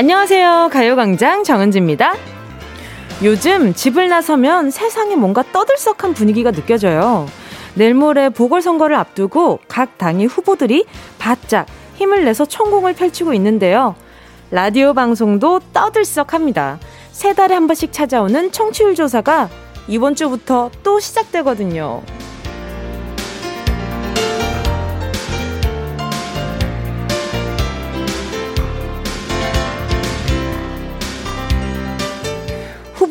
안녕하세요. 가요광장 정은지입니다. 요즘 집을 나서면 세상에 뭔가 떠들썩한 분위기가 느껴져요. 내일 모레 보궐선거를 앞두고 각 당의 후보들이 바짝 힘을 내서 총공을 펼치고 있는데요. 라디오 방송도 떠들썩합니다. 세 달에 한 번씩 찾아오는 청취율 조사가 이번 주부터 또 시작되거든요.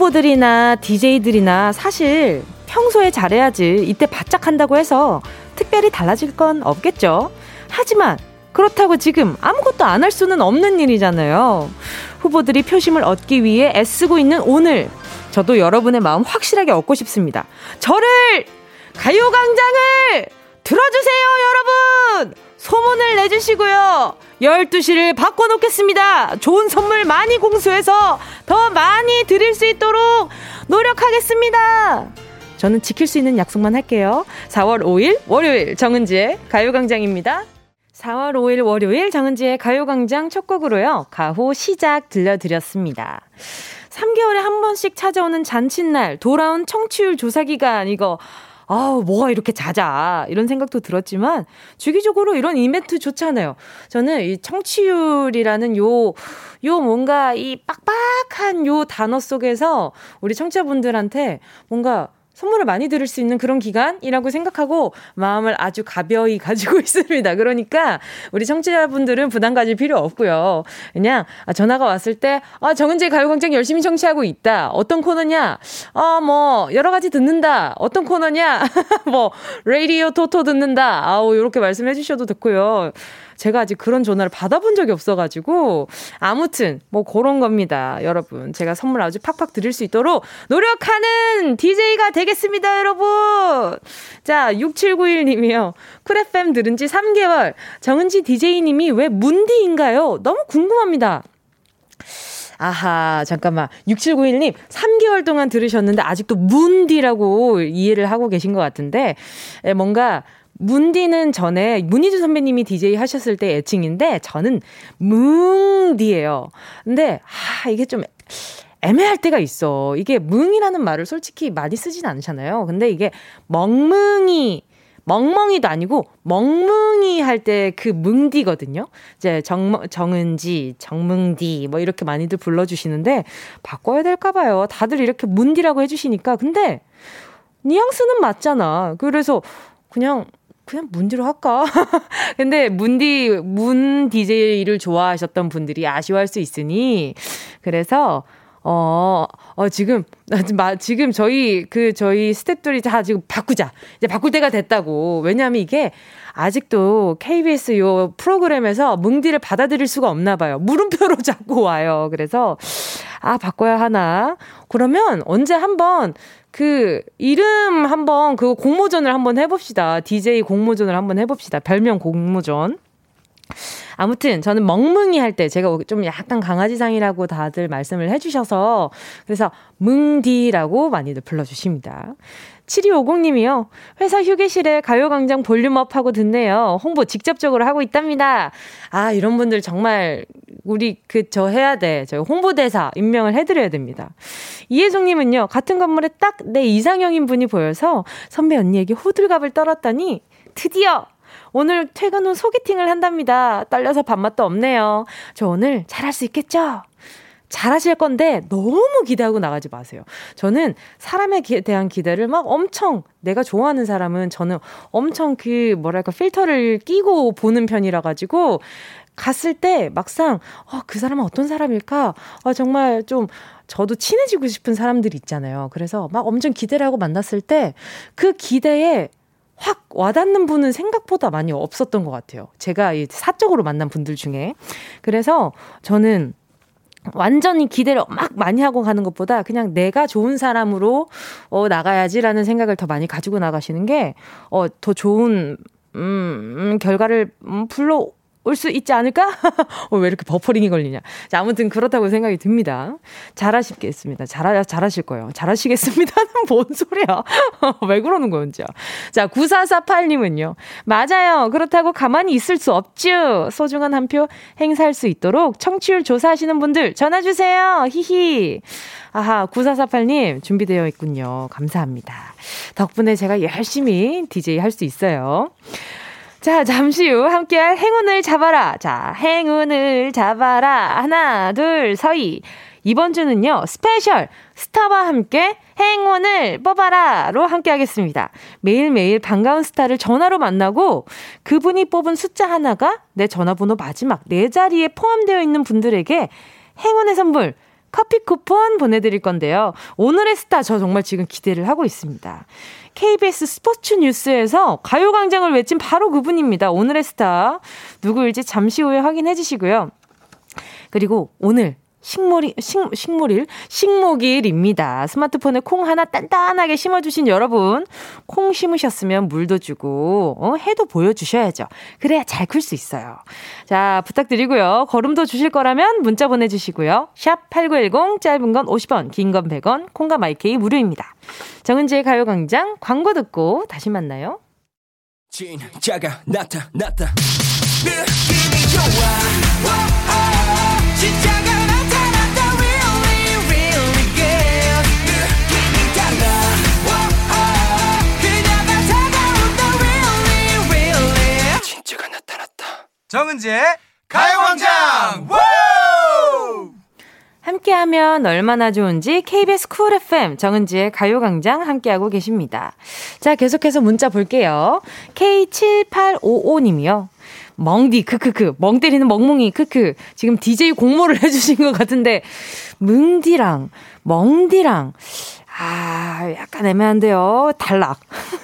후보들이나 DJ들이나 사실 평소에 잘해야지 이때 바짝 한다고 해서 특별히 달라질 건 없겠죠. 하지만 그렇다고 지금 아무것도 안 할 수는 없는 일이잖아요. 후보들이 표심을 얻기 위해 애쓰고 있는 오늘 저도 여러분의 마음 확실하게 얻고 싶습니다. 저를 가요광장을 들어주세요, 여러분! 소문을 내주시고요. 12시를 바꿔놓겠습니다. 좋은 선물 많이 공수해서 더 많이 드릴 수 있도록 노력하겠습니다. 저는 지킬 수 있는 약속만 할게요. 4월 5일 월요일 정은지의 가요광장입니다. 4월 5일 월요일 정은지의 가요광장 첫 곡으로요. 가호 시작 들려드렸습니다. 3개월에 한 번씩 찾아오는 잔칫날, 돌아온 청취율 조사 기간, 이거 아우, 뭐가 이렇게 잦아. 이런 생각도 들었지만, 주기적으로 이런 이벤트 좋잖아요. 저는 이 청취율이라는 요, 요 뭔가 이 빡빡한 요 단어 속에서 우리 청취자분들한테 뭔가 선물을 많이 들을 수 있는 그런 기간이라고 생각하고 마음을 아주 가벼이 가지고 있습니다. 그러니까 우리 청취자분들은 부담 가질 필요 없고요. 그냥 아, 전화가 왔을 때 아, 정은재 가요광장 열심히 청취하고 있다. 어떤 코너냐? 아, 뭐 여러 가지 듣는다. 어떤 코너냐? 뭐 라디오 토토 듣는다. 아우, 이렇게 말씀해 주셔도 좋고요. 제가 아직 그런 전화를 받아본 적이 없어가지고 아무튼 뭐 그런 겁니다. 여러분 제가 선물 아주 팍팍 드릴 수 있도록 노력하는 DJ가 되겠습니다, 여러분. 자 6791님이요. 쿨 FM 들은 지 3개월 정은지 DJ님이 왜 문디인가요? 너무 궁금합니다. 아하, 잠깐만. 6791님, 3개월 동안 들으셨는데 아직도 문디라고 이해를 하고 계신 것 같은데, 뭔가 문디는 전에 문희주 선배님이 DJ 하셨을 때 애칭인데 저는 뭉디예요. 근데 아 이게 좀 애매할 때가 있어. 이게 뭉이라는 말을 솔직히 많이 쓰진 않잖아요. 근데 이게 멍뭉이 멍멍이도 아니고 멍뭉이 할 때 그 뭉디거든요. 이제 정 정은지, 정뭉디 뭐 이렇게 많이들 불러 주시는데 바꿔야 될까 봐요. 다들 이렇게 문디라고 해 주시니까 근데 뉘앙스는 맞잖아. 그래서 그냥 그냥 문디로 할까? 근데 문디, 문 DJ를 좋아하셨던 분들이 아쉬워할 수 있으니, 그래서, 어, 어, 지금, 지금 저희, 그, 저희 스탭들이 다 지금 바꾸자. 이제 바꿀 때가 됐다고. 왜냐하면 이게 아직도 KBS 요 프로그램에서 뭉디를 받아들일 수가 없나 봐요. 물음표로 자꾸 와요. 그래서, 아, 바꿔야 하나. 그러면 언제 한번 그 이름 한번 그 공모전을 한번 해봅시다. DJ 공모전을 한번 해봅시다. 별명 공모전. 아무튼 저는 멍뭉이 할 때 제가 좀 약간 강아지상이라고 다들 말씀을 해주셔서 그래서 뭉디라고 많이들 불러주십니다. 7250님이요. 회사 휴게실에 가요광장 볼륨업 하고 듣네요. 홍보 직접적으로 하고 있답니다. 아, 이런 분들 정말 우리 그 저 해야 돼. 저 홍보대사 임명을 해드려야 됩니다. 이혜정님은요. 같은 건물에 딱 내 이상형인 분이 보여서 선배 언니에게 호들갑을 떨었더니 드디어 오늘 퇴근 후 소개팅을 한답니다. 떨려서 밥맛도 없네요. 저 오늘 잘할 수 있겠죠? 잘하실 건데 너무 기대하고 나가지 마세요. 저는 사람에 대한 기대를 막 엄청 내가 좋아하는 사람은 저는 엄청 그 뭐랄까 필터를 끼고 보는 편이라 가지고 갔을 때 막상 어, 그 사람은 어떤 사람일까? 어, 정말 좀 저도 친해지고 싶은 사람들이 있잖아요. 그래서 막 엄청 기대를 하고 만났을 때 그 기대에 확 와닿는 분은 생각보다 많이 없었던 것 같아요. 제가 사적으로 만난 분들 중에. 그래서 저는 완전히 기대를 막 많이 하고 가는 것보다 그냥 내가 좋은 사람으로 어, 나가야지라는 생각을 더 많이 가지고 나가시는 게, 어, 더 좋은, 음, 음 결과를 음, 불러 올 수 있지 않을까? 어, 왜 이렇게 버퍼링이 걸리냐. 자, 아무튼 그렇다고 생각이 듭니다. 잘하시겠습니다. 잘하, 잘하실 거예요. 잘하시겠습니다는 뭔 소리야. 왜 그러는 진짜. 자, 9448님은요. 맞아요. 그렇다고 가만히 있을 수 없죠. 소중한 한 표 행사할 수 있도록 청취율 조사하시는 분들 전화주세요. 히히. 아하, 9448님 준비되어 있군요. 감사합니다. 덕분에 제가 열심히 DJ 할 수 있어요. 자, 잠시 후 함께할 행운을 잡아라. 자, 행운을 잡아라. 하나, 둘, 서희. 이번 주는요, 스페셜 스타와 함께 행운을 뽑아라로 함께 하겠습니다. 매일매일 반가운 스타를 전화로 만나고 그분이 뽑은 숫자 하나가 내 전화번호 마지막 네 자리에 포함되어 있는 분들에게 행운의 선물 커피 쿠폰 보내드릴 건데요. 오늘의 스타 저 정말 지금 기대를 하고 있습니다. KBS 스포츠 뉴스에서 가요광장을 외친 바로 그분입니다. 오늘의 스타. 누구일지 잠시 후에 확인해 주시고요. 그리고 오늘 식물이, 식, 식물일, 식목일입니다. 스마트폰에 콩 하나 단단하게 심어주신 여러분, 콩 심으셨으면 물도 주고, 어, 해도 보여주셔야죠. 그래야 잘 클 수 있어요. 자, 부탁드리고요. 걸음도 주실 거라면 문자 보내주시고요. 샵 8910, 짧은 건 50원, 긴 건 100원, 콩과 마이케이 무료입니다. 정은지의 가요광장 광고 듣고 다시 만나요. 진짜가 나타났다. 느낌이 좋아. 오, 오, 진짜 정은지의 가요광장! 함께하면 얼마나 좋은지 KBS 쿨 FM 정은지의 가요광장 함께하고 계십니다. 자 계속해서 문자 볼게요. K7855님이요. 멍디 크크크. 멍 때리는 멍멍이 크크. 지금 DJ 공모를 해주신 것 같은데 뭉디랑 멍디랑. 아 약간 애매한데요. 탈락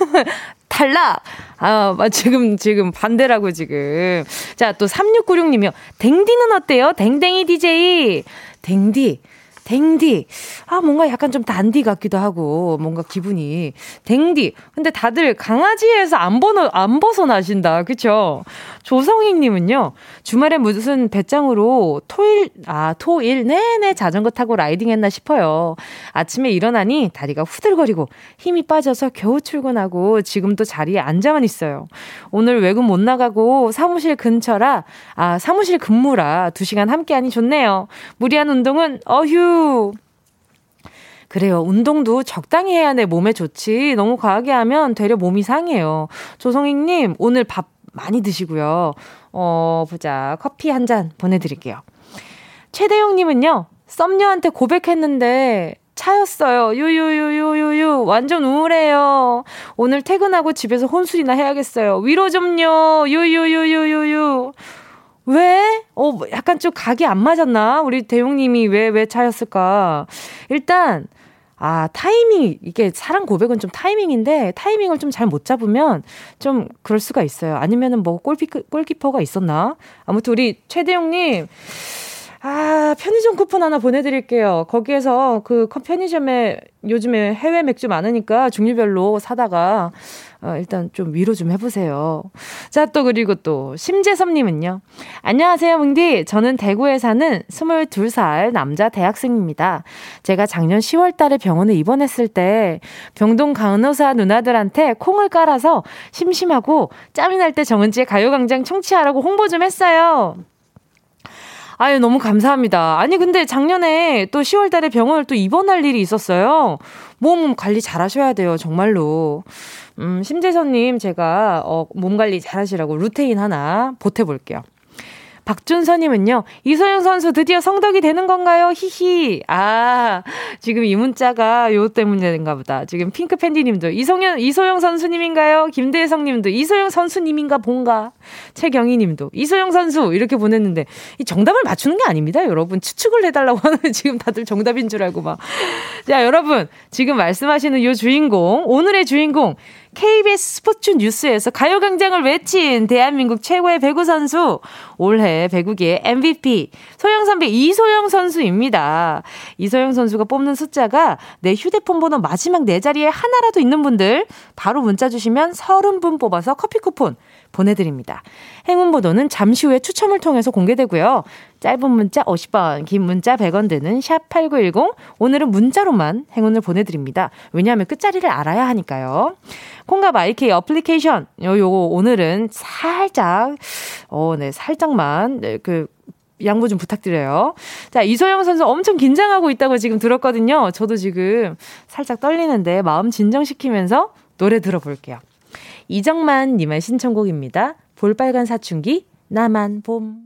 탈락 아, 지금, 지금 반대라고 지금. 자, 또 3696님이요. 댕디는 어때요? 댕댕이 DJ. 댕디. 댕디. 아, 뭔가 약간 좀 단디 같기도 하고, 뭔가 기분이. 댕디. 근데 다들 강아지에서 안, 벗어, 안 벗어나신다. 그쵸? 조성희님은요, 주말에 무슨 배짱으로 토일, 아, 토일 내내 자전거 타고 라이딩 했나 싶어요. 아침에 일어나니 다리가 후들거리고 힘이 빠져서 겨우 출근하고 지금도 자리에 앉아만 있어요. 오늘 외근 못 나가고 사무실 근처라, 아, 사무실 근무라 두 시간 함께하니 좋네요. 무리한 운동은 어휴. 그래요. 운동도 적당히 해야 내 몸에 좋지. 너무 과하게 하면 되려 몸이 상해요. 조성익님, 오늘 밥 많이 드시고요. 어, 보자. 커피 한 잔 보내드릴게요. 최대용님은요, 썸녀한테 고백했는데, 차였어요. 유유유유유유. 완전 우울해요. 오늘 퇴근하고 집에서 혼술이나 해야겠어요. 위로 좀요. 유유유유유유. 왜? 어, 약간 좀 각이 안 맞았나? 우리 대용님이 왜, 왜 차였을까? 일단, 아, 타이밍, 이게 사랑 고백은 좀 타이밍인데, 타이밍을 좀 잘 못 잡으면 좀 그럴 수가 있어요. 아니면은 뭐 골피, 골키퍼가 있었나? 아무튼 우리 최대용님, 아, 편의점 쿠폰 하나 보내드릴게요. 거기에서 그 편의점에 요즘에 해외 맥주 많으니까 종류별로 사다가 어, 일단 좀 위로 좀 해보세요. 자, 또 그리고 또 심재섭님은요. 안녕하세요, 뭉디. 저는 대구에 사는 22살 남자 대학생입니다. 제가 작년 10월 달에 병원에 입원했을 때 병동 간호사 누나들한테 콩을 깔아서 심심하고 짬이 날 때 정은지의 가요광장 청취하라고 홍보 좀 했어요. 아유, 너무 감사합니다. 아니, 근데 작년에 또 10월 달에 병원을 또 입원할 일이 있었어요. 몸 관리 잘 하셔야 돼요, 정말로. 음, 심재선님, 제가, 어, 몸 관리 잘 하시라고 루테인 하나 보태볼게요. 박준서님은요, 이소영 선수 드디어 성덕이 되는 건가요? 히히. 아, 지금 이 문자가 요 때문인가 보다. 지금 핑크 팬디님도 이성현, 이소영 선수님인가요? 김대성 님도 이소영 선수님인가 본가? 최경희 님도 이소영 선수 이렇게 보냈는데 이 정답을 맞추는 게 아닙니다. 여러분 추측을 해달라고 하는 지금 다들 정답인 줄 알고 막. 자, 여러분 지금 말씀하시는 요 주인공, 오늘의 주인공 KBS 스포츠 뉴스에서 가요광장을 외친 대한민국 최고의 배구 선수, 올해 배구계의 MVP, 소영 선배 이소영 선수입니다. 이소영 선수가 뽑는 숫자가 내 휴대폰 번호 마지막 네 자리에 하나라도 있는 분들, 바로 문자 주시면 30분 뽑아서 커피 쿠폰 보내드립니다. 행운 번호는 잠시 후에 추첨을 통해서 공개되고요. 짧은 문자 50원, 긴 문자 100원 드는 샵 8910. 오늘은 문자로만 행운을 보내드립니다. 왜냐하면 끝자리를 알아야 하니까요. 콩과 마이케이 어플리케이션. 요, 요거 오늘은 살짝, 어, 네, 살짝만, 네, 그, 양보 좀 부탁드려요. 자, 이소영 선수 엄청 긴장하고 있다고 지금 들었거든요. 저도 지금 살짝 떨리는데 마음 진정시키면서 노래 들어볼게요. 이정만 님의 신청곡입니다. 볼빨간 사춘기, 나만 봄.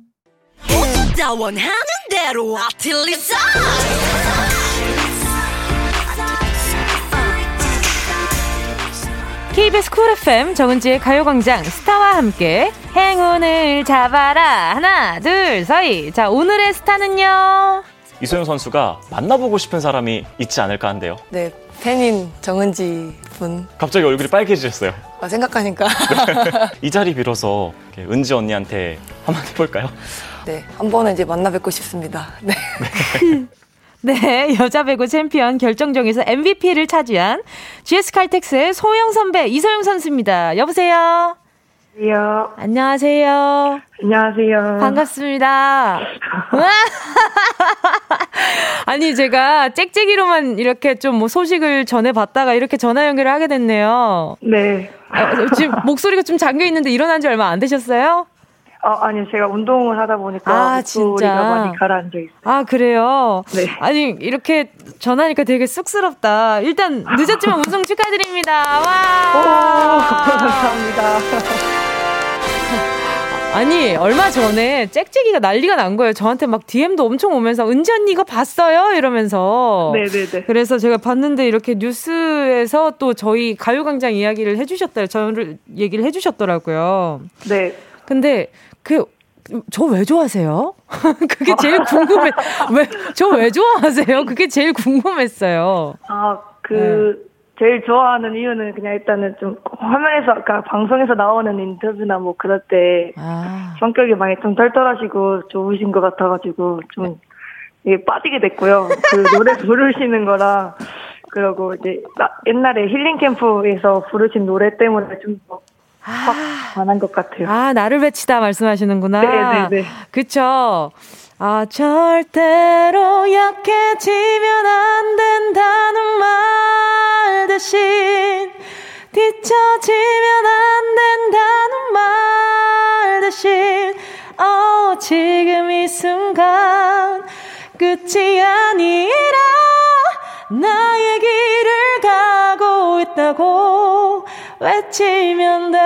KBS 쿨 FM 정은지의 가요광장 스타와 함께 행운을 잡아라. 하나 둘 서희. 자 오늘의 스타는요? 이소영 선수가 만나보고 싶은 사람이 있지 않을까 한데요. 네 팬인 정은지 분 갑자기 얼굴이 빨개지셨어요 아, 생각하니까 이 자리 빌어서 은지 언니한테 한번 해볼까요? 네 한 번은 이제 만나 뵙고 싶습니다 네. 네, 여자 배구 챔피언 결정정에서 MVP를 차지한 GS 칼텍스의 소영 선배 이소영 선수입니다. 여보세요. 안녕하세요. 안녕하세요. 안녕하세요. 반갑습니다. 아니 제가 짹짹이로만 이렇게 좀 뭐 소식을 전해봤다가 이렇게 전화 연결을 하게 됐네요. 네. 아, 지금 목소리가 좀 잠겨 있는데 일어난 지 얼마 안 되셨어요? 아, 아니 제가 운동을 하다 보니까 아, 진짜? 많이 가라앉아 있어요. 아 그래요? 네. 아니 이렇게 전화니까 되게 쑥스럽다. 일단 늦었지만 우승 축하드립니다. 오, 와. 감사합니다. 아니 얼마 전에 짹짹이가 난리가 난 거예요. 저한테 막 DM도 엄청 오면서 은지 언니 이거 봤어요 이러면서. 네네네. 그래서 제가 봤는데 이렇게 뉴스에서 또 저희 가요광장 이야기를 해주셨다. 저를 얘기를 해주셨더라고요. 네. 근데 그 저왜 좋아하세요? 그게 제일 궁금해. 왜 저 왜 좋아하세요? 그게 제일 궁금했어요. 아, 그 제일 좋아하는 이유는 그냥 일단은 좀 화면에서 아까 방송에서 나오는 인터뷰나 뭐 그럴 때 아. 성격이 많이 좀 털털하시고 좋으신 것 같아가지고 좀 이게 빠지게 됐고요. 그 노래 부르시는 거랑 그리고 이제 나- 옛날에 힐링 캠프에서 부르신 노래 때문에 좀 확 반한 것 같아요. 아, 나를 배치다 말씀하시는구나. 네네네. 그쵸. 아, 절대로 약해지면 안 된다는 말 대신, 뒤처지면 안 된다는 말 대신, 어, 지금 이 순간, 끝이 아니라, 나의 길을 가고 있다고 외치면 돼.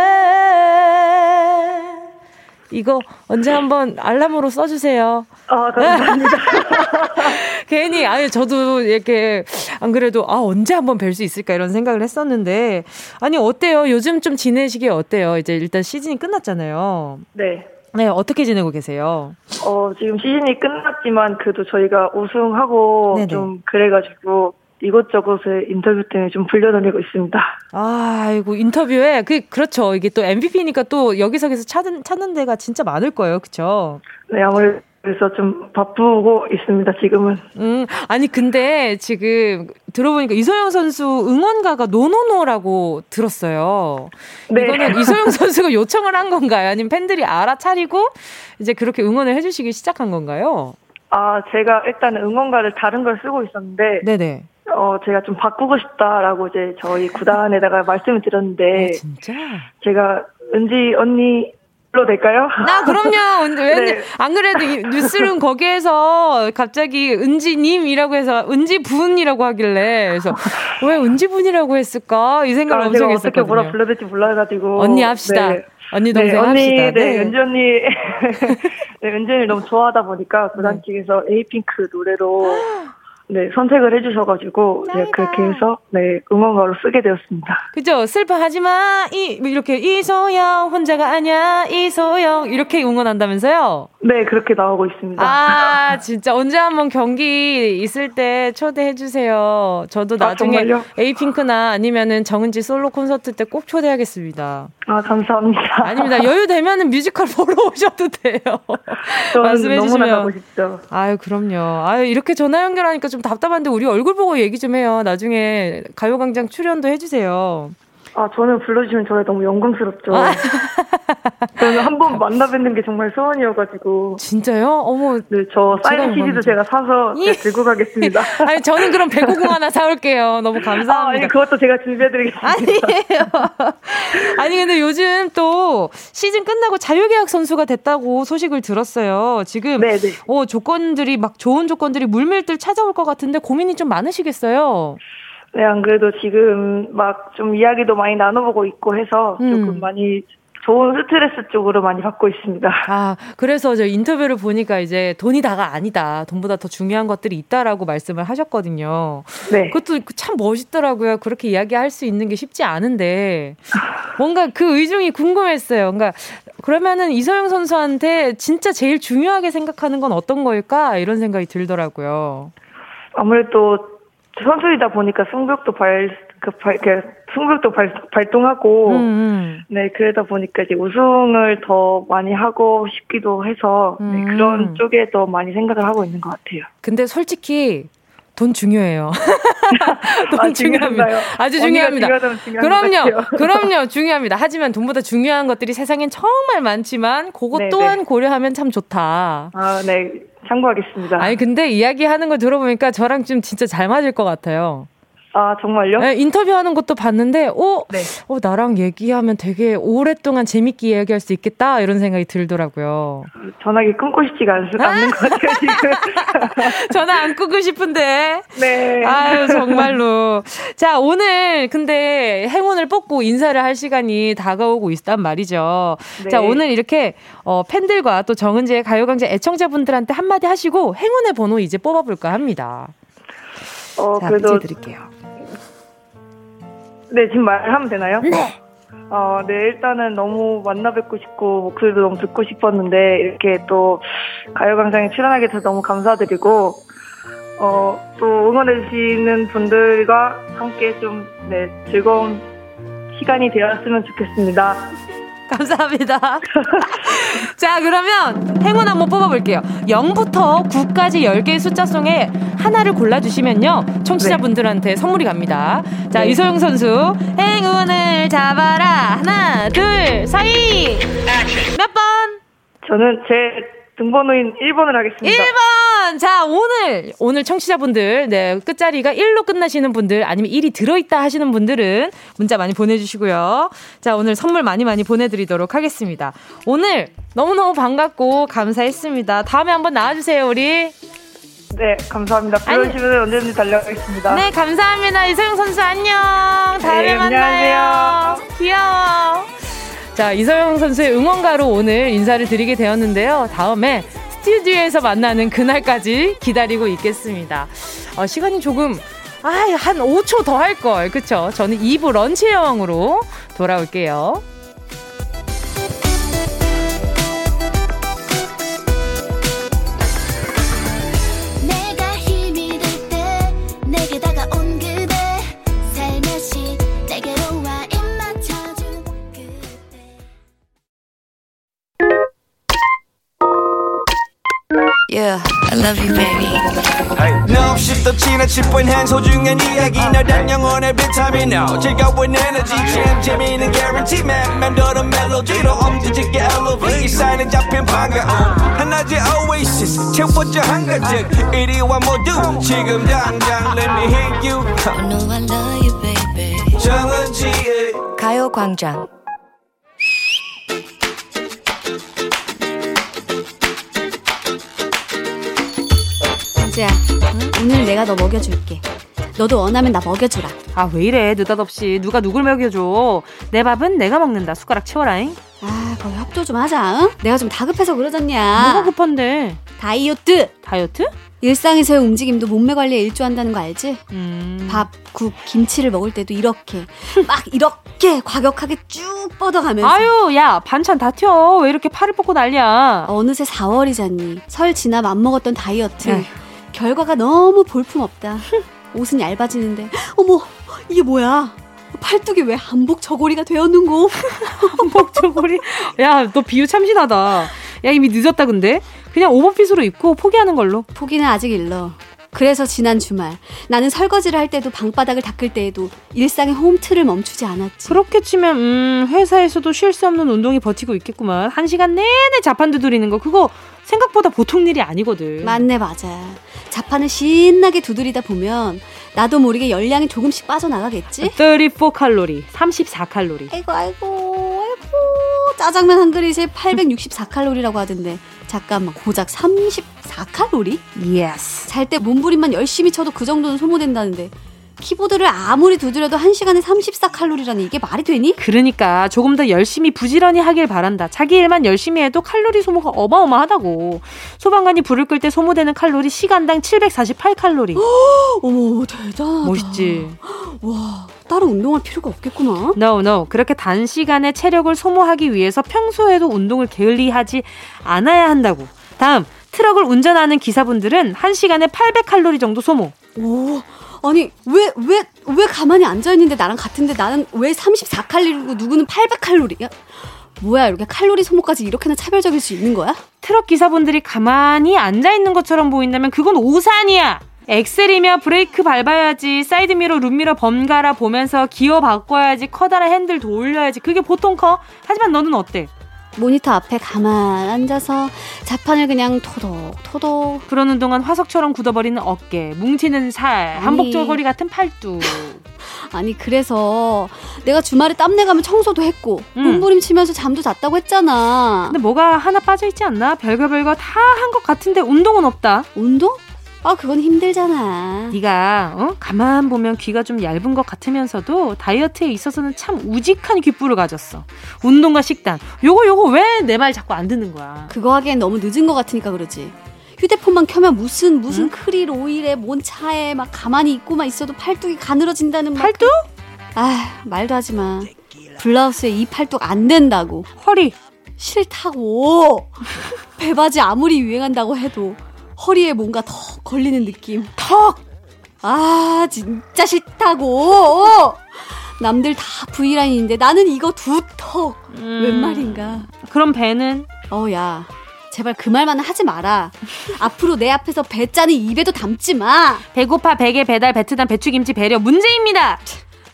이거 언제 한번 알람으로 써주세요. 아, 감사합니다. 괜히 아니 저도 이렇게 안 그래도 아 언제 한번 뵐 수 있을까 이런 생각을 했었는데 아니 어때요? 요즘 좀 지내시기 어때요? 이제 일단 시즌이 끝났잖아요. 네. 네 어떻게 지내고 계세요? 어, 지금 시즌이 끝났지만 그래도 저희가 우승하고 네네. 좀 그래가지고 이것저것을 인터뷰 때문에 좀 불려다니고 있습니다. 아 이고 인터뷰에 그 그렇죠 이게 또 MVP니까 또 여기저기서 찾는 찾는 데가 진짜 많을 거예요, 그렇죠? 네, 아무래도 그래서 좀 바쁘고 있습니다, 지금은. 음, 아니, 근데 지금 들어보니까 이소영 선수 응원가가 NoNoNo라고 들었어요. 네. 이거는 이소영 선수가 요청을 한 건가요? 아니면 팬들이 알아차리고 이제 그렇게 응원을 해주시기 시작한 건가요? 아, 제가 일단 응원가를 다른 걸 쓰고 있었는데, 네네. 어, 제가 좀 바꾸고 싶다라고 이제 저희 구단에다가 말씀을 드렸는데, 아, 진짜? 제가 은지 언니 로 될까요? 나 그럼요. 근데 왜, 네. 안 그래도 이 뉴스룸 거기에서 갑자기 은지님이라고 해서 은지 분이라고 하길래 그래서 왜 은지 분이라고 했을까 이 생각을 아, 엄청 제가 어떻게 뭐라. 불러야 될지 몰라가지고. 언니 합시다. 네. 언니 동생 네, 언니, 합시다. 네, 은지 언니, 네, 은지 언니 너무 좋아하다 보니까 구단 네. 측에서 에이핑크 노래로 네 선택을 해주셔가지고 네, 그렇게 해서 네 응원가로 쓰게 되었습니다. 그죠? 슬퍼하지 마. 이, 뭐 이렇게, 이소영, 혼자가 아니야. 이소영. 이렇게 응원한다면서요? 네 그렇게 나오고 있습니다. 아, 진짜. 언제 한번 경기 있을 때 초대해주세요. 저도 아, 나중에 정말요? 에이핑크나 아니면은 정은지 솔로 콘서트 때 꼭 초대하겠습니다. 아 감사합니다. 아닙니다. 여유 되면은 뮤지컬 보러 오셔도 돼요. 저는 말씀해 너무나 주시면. 가고 싶죠. 아유, 그럼요. 아유, 이렇게 전화 연결하니까 좀 답답한데 우리 얼굴 보고 얘기 좀 해요. 나중에 가요광장 출연도 해주세요. 아 저는 불러주시면 저희 너무 영광스럽죠. 아. 저는 한 번 만나 뵙는 게 정말 소원이어가지고. 진짜요? 어머. 네, 저 사인 CD도 제가 사서 예. 들고 가겠습니다. 아니, 저는 그럼 배구공 하나 사올게요. 너무 감사합니다. 아, 아니, 그것도 제가 준비해드리겠습니다. 아니에요. 아니, 근데 요즘 또 시즌 끝나고 자유계약 선수가 됐다고 소식을 들었어요. 지금. 네네. 어, 조건들이 막 좋은 조건들이 물밀들 찾아올 것 같은데 고민이 좀 많으시겠어요? 네, 안 그래도 지금 막 좀 이야기도 많이 나눠보고 있고 해서 음. 조금 많이 좋은 스트레스 쪽으로 많이 받고 있습니다. 아, 그래서 저 인터뷰를 보니까 이제 돈이 다가 아니다. 돈보다 더 중요한 것들이 있다라고 말씀을 하셨거든요. 네. 그것도 참 멋있더라고요. 그렇게 이야기할 수 있는 게 쉽지 않은데. 뭔가 그 의중이 궁금했어요. 그러니까 그러면은 이서영 선수한테 진짜 제일 중요하게 생각하는 건 어떤 거일까? 이런 생각이 들더라고요. 아무래도 선수이다 보니까 승벽도 발, 그, 발, 그, 승벽도 발, 발동하고, 음, 음. 네, 그러다 보니까 이제 우승을 더 많이 하고 싶기도 해서, 네, 음. 그런 쪽에 더 많이 생각을 하고 있는 것 같아요. 근데 솔직히 돈 중요해요. 돈 아, 중요합니다. 아주 중요합니다. 그럼요. 그럼요. 중요합니다. 하지만 돈보다 중요한 것들이 세상엔 정말 많지만 그것 네네. 또한 고려하면 참 좋다. 아, 네, 참고하겠습니다. 아니 근데 이야기하는 걸 들어보니까 저랑 좀 진짜 잘 맞을 것 같아요. 아, 정말요? 네, 인터뷰하는 것도 봤는데, 어, 네. 어, 나랑 얘기하면 되게 오랫동안 재밌게 이야기할 수 있겠다 이런 생각이 들더라고요. 전화기 끊고 싶지가 않, 않는 것 같아요, 지금. 전화 안 끄고 싶은데. 네. 아유, 정말로. 자, 오늘 근데 행운을 뽑고 인사를 할 시간이 다가오고 있단 말이죠. 네. 자, 오늘 이렇게 어, 팬들과 또 정은지의 가요광장 애청자분들한테 한마디 하시고 행운의 번호 이제 뽑아볼까 합니다. 어, 자, 그래도, 드릴게요. 네, 지금 말하면 되나요? 네. 어, 네, 일단은 너무 만나 뵙고 싶고, 목소리도 너무 듣고 싶었는데, 이렇게 또, 가요광장에 출연하게 돼서 너무 감사드리고, 어, 또 응원해주시는 분들과 함께 좀, 네, 즐거운 시간이 되었으면 좋겠습니다. 감사합니다. 자, 그러면 행운 한번 뽑아볼게요. 0부터 9까지 10개의 숫자 중에 하나를 골라주시면요. 청취자분들한테 선물이 갑니다. 자, 네. 이소영 선수. 행운을 잡아라. 하나, 둘, 사이. 몇 번? 저는 제 등번호인 1번을 하겠습니다. 1번! 자, 오늘, 오늘 청취자분들, 네, 끝자리가 1로 끝나시는 분들, 아니면 1이 들어있다 하시는 분들은 문자 많이 보내주시고요. 자, 오늘 선물 많이 많이 보내드리도록 하겠습니다. 오늘 너무너무 반갑고 감사했습니다. 다음에 한번 나와주세요, 우리. 네, 감사합니다. 불러주시면 언제든지 달려가겠습니다. 네, 감사합니다. 이소영 선수 안녕. 다음에 네, 만나요. 안녕하세요. 귀여워. 자, 이소영 선수의 응원가로 오늘 인사를 드리게 되었는데요. 다음에 스튜디오에서 만나는 그날까지 기다리고 있겠습니다. 어, 시간이 조금 아, 한 5초 더 할 걸. 그쵸? 저는 2부 런치 여왕으로 돌아올게요. 내가 힘이 될 때 내게 다 Yeah, I love you, baby. No 없이 또 지나칠 뻔한 소중한 이야기. 너란 영혼의 비타민 No 즐거운 에너지. 참 재미있는 guarantee man. 맘대로 멜로디로 엄지짓게 elevate. 이 사인은 잡힌 반가움. 하나의 oasis. 채워져 한가득 이리와 모두 지금 당장 let me hit you. I know I love you baby. 정은지의 가요광장. 은지야, 오늘 내가 너 먹여줄게. 너도 원하면 나 먹여주라. 아, 왜 이래. 느닷없이. 누가 누굴 먹여줘. 내 밥은 내가 먹는다. 숟가락 치워라잉. 아, 거기 협조 좀 하자. 응? 내가 좀 다급해서 뭐가 그러잖냐. 급한데? 다이어트. 다이어트? 일상에서의 움직임도 몸매 관리에 일조한다는 거 알지? 음. 밥, 국, 김치를 먹을 때도 이렇게 막 이렇게 과격하게 쭉 뻗어가면서 아유, 야, 반찬 다 튀어. 왜 이렇게 팔을 뻗고 난리야? 어느새 4월이잖니. 설 지나 맘먹었던 다이어트. 에휴. 결과가 너무 볼품없다. 옷은 얇아지는데 어머 이게 뭐야? 팔뚝이 왜 한복 저고리가 되었는고? 목저고리. 야, 너 비유 참신하다. 야, 이미 늦었다, 근데. 그냥 오버핏으로 입고 포기하는 걸로. 포기는 아직 일러. 그래서 지난 주말 나는 설거지를 할 때도 방바닥을 닦을 때에도 일상의 홈트를 멈추지 않았지. 그렇게 치면 음 회사에서도 쉴 수 없는 운동이 버티고 있겠구만. 한 시간 내내 자판 두드리는 거 그거 생각보다 보통 일이 아니거든. 맞네 맞아. 자판을 신나게 두드리다 보면 나도 모르게 열량이 조금씩 빠져나가겠지? 34 칼로리, 34 칼로리. 아이고 아이고 아이고 짜장면 한 그릇에 864 칼로리라고 하던데 잠깐만 고작 34 칼로리? Yes. 잘때 몸부림만 열심히 쳐도 그 정도는 소모된다는데 키보드를 아무리 두드려도 한 시간에 34칼로리라는 이게 말이 되니? 그러니까 조금 더 열심히 부지런히 하길 바란다. 자기 일만 열심히 해도 칼로리 소모가 어마어마하다고. 소방관이 불을 끌 때 소모되는 칼로리 시간당 748칼로리. 어머 대단하다. 멋있지. 와 따로 운동할 필요가 없겠구나. No, no. 그렇게 단시간에 체력을 소모하기 위해서 평소에도 운동을 게을리하지 않아야 한다고. 다음, 트럭을 운전하는 기사분들은 한시간에 800칼로리 정도 소모. 오 아니 왜 왜 왜 가만히 앉아 있는데 나랑 같은데 나는 왜 34칼로리고 누구는 800칼로리야? 뭐야 이렇게 칼로리 소모까지 이렇게나 차별적일 수 있는 거야? 트럭 기사분들이 가만히 앉아 있는 것처럼 보인다면 그건 오산이야. 엑셀이며 브레이크 밟아야지, 사이드미러, 룸미러 번갈아 보면서 기어 바꿔야지, 커다란 핸들 돌려야지. 그게 보통 커. 하지만 너는 어때? 모니터 앞에 가만 앉아서 자판을 그냥 토독 토독 그러는 동안 화석처럼 굳어버리는 어깨, 뭉치는 살, 한복 저고리 같은 팔뚝. 아니 그래서 내가 주말에 땀내 가면 청소도 했고 음. 몸부림치면서 잠도 잤다고 했잖아. 근데 뭐가 하나 빠져 있지 않나? 별거 별거 다 한 것 같은데 운동은 없다. 운동? 아 그건 힘들잖아. 네가 어? 가만 보면 귀가 좀 얇은 것 같으면서도 다이어트에 있어서는 참 우직한 귓불을 가졌어. 운동과 식단. 요거 요거 왜 내 말 자꾸 안 듣는 거야? 그거 하기엔 너무 늦은 것 같으니까 그러지. 휴대폰만 켜면 무슨 무슨 크릴 오일에 뭔 차에 막 가만히 있고만 있어도 팔뚝이 가늘어진다는 막 팔뚝? 아 말도 하지 마. 블라우스에 이 팔뚝 안 된다고. 허리. 싫다고. 배바지 아무리 유행한다고 해도 허리에 뭔가 더 걸리는 느낌. 턱. 아 진짜 싫다고. 남들 다 V라인인데 나는 이거 두 턱. 음. 웬 말인가. 그럼 배는? 어 야 제발 그 말만 하지 마라. 앞으로 내 앞에서 배짜는 입에도 담지 마. 배고파 베개 배달 베트남 배추김치 배려 문제입니다.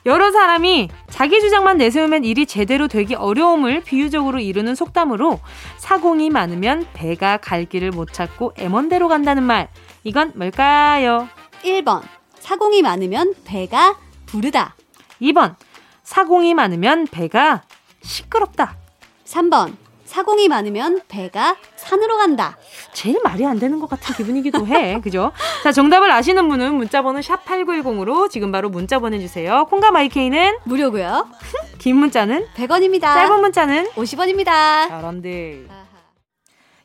여러 사람이 자기 주장만 내세우면 일이 제대로 되기 어려움을 비유적으로 이루는 속담으로 사공이 많으면 배가 갈 길을 못 찾고 애먼대로 간다는 말. 이건 뭘까요? 1번 사공이 많으면 배가 부르다. 2번 사공이 많으면 배가 시끄럽다. 3번 사공이 많으면 배가 산으로 간다. 제일 말이 안 되는 것 같은 기분이기도 해. 그죠? 자, 정답을 아시는 분은 문자번호 샵8910으로 지금 바로 문자 보내주세요. 콩과 마이케이는 무료고요. 긴 문자는 100원입니다. 짧은 문자는 50원입니다. 잘한데.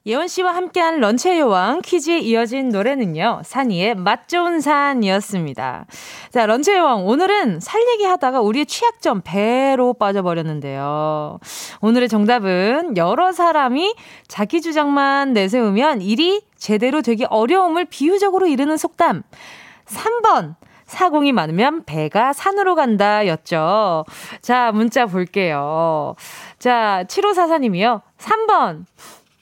예원 씨와 함께한 런치의 여왕 퀴즈에 이어진 노래는요. 산이의 맛 좋은 산이었습니다. 자, 런치의 여왕 오늘은 살 얘기하다가 우리의 취약점 배로 빠져버렸는데요. 오늘의 정답은 여러 사람이 자기 주장만 내세우면 일이 제대로 되기 어려움을 비유적으로 이르는 속담. 3번 사공이 많으면 배가 산으로 간다 였죠. 자, 문자 볼게요. 자, 7544님이요. 3번.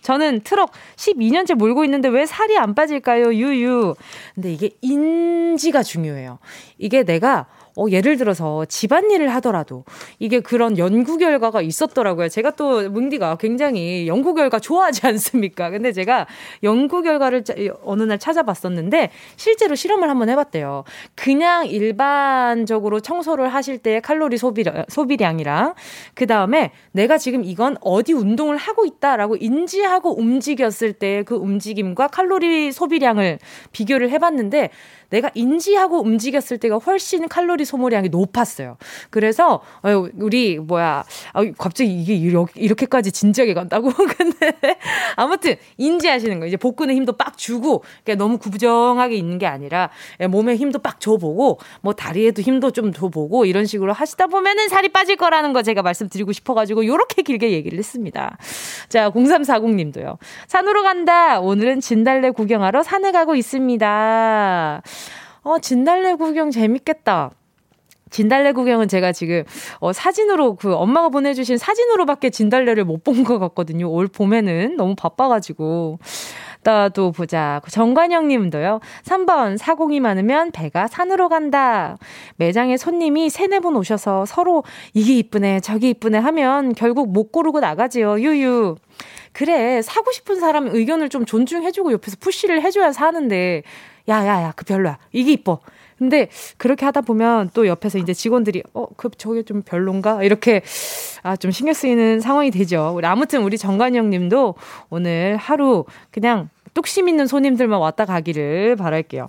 저는 트럭 12년째 몰고 있는데 왜 살이 안 빠질까요? 유유. 근데 이게 인지가 중요해요. 이게 내가 어, 예를 들어서 집안일을 하더라도 이게 그런 연구 결과가 있었더라고요. 제가 또 뭉디가 굉장히 연구 결과 좋아하지 않습니까? 근데 제가 연구 결과를 짜- 어느 날 찾아봤었는데 실제로 실험을 한번 해봤대요. 그냥 일반적으로 청소를 하실 때의 칼로리 소비량, 소비량이랑 그 다음에 내가 지금 이건 어디 운동을 하고 있다라고 인지하고 움직였을 때 그 움직임과 칼로리 소비량을 비교를 해봤는데 내가 인지하고 움직였을 때가 훨씬 칼로리 소모량이 높았어요. 그래서 어, 우리 뭐야 아, 갑자기 이게 이렇게, 이렇게까지 진지하게 간다고 근데 아무튼 인지하시는 거 이제 복근에 힘도 빡 주고 그러니까 너무 구부정하게 있는 게 아니라 예, 몸에 힘도 빡 줘보고 뭐 다리에도 힘도 좀 줘보고 이런 식으로 하시다 보면은 살이 빠질 거라는 거 제가 말씀드리고 싶어가지고 요렇게 길게 얘기를 했습니다. 자 0340님도요. 산으로 간다. 오늘은 진달래 구경하러 산에 가고 있습니다. 어, 진달래 구경 재밌겠다. 진달래 구경은 제가 지금 어, 사진으로 그 엄마가 보내주신 사진으로밖에 진달래를 못 본 것 같거든요. 올 봄에는 너무 바빠가지고 또 보자. 정관영 님도요. 3번, 사공이 많으면 배가 산으로 간다. 매장에 손님이 세네 분 오셔서 서로 이게 이쁘네, 저게 이쁘네 하면 결국 못 고르고 나가지요. 유유. 그래, 사고 싶은 사람 의견을 좀 존중해주고 옆에서 푸시를 해줘야 사는데, 야, 야, 야, 그 별로야. 이게 이뻐. 근데 그렇게 하다 보면 또 옆에서 이제 직원들이 어, 그 저게 좀 별론가? 이렇게 아, 좀 신경 쓰이는 상황이 되죠. 아무튼 우리 정관영 님도 오늘 하루 그냥 뚝심 있는 손님들만 왔다 가기를 바랄게요.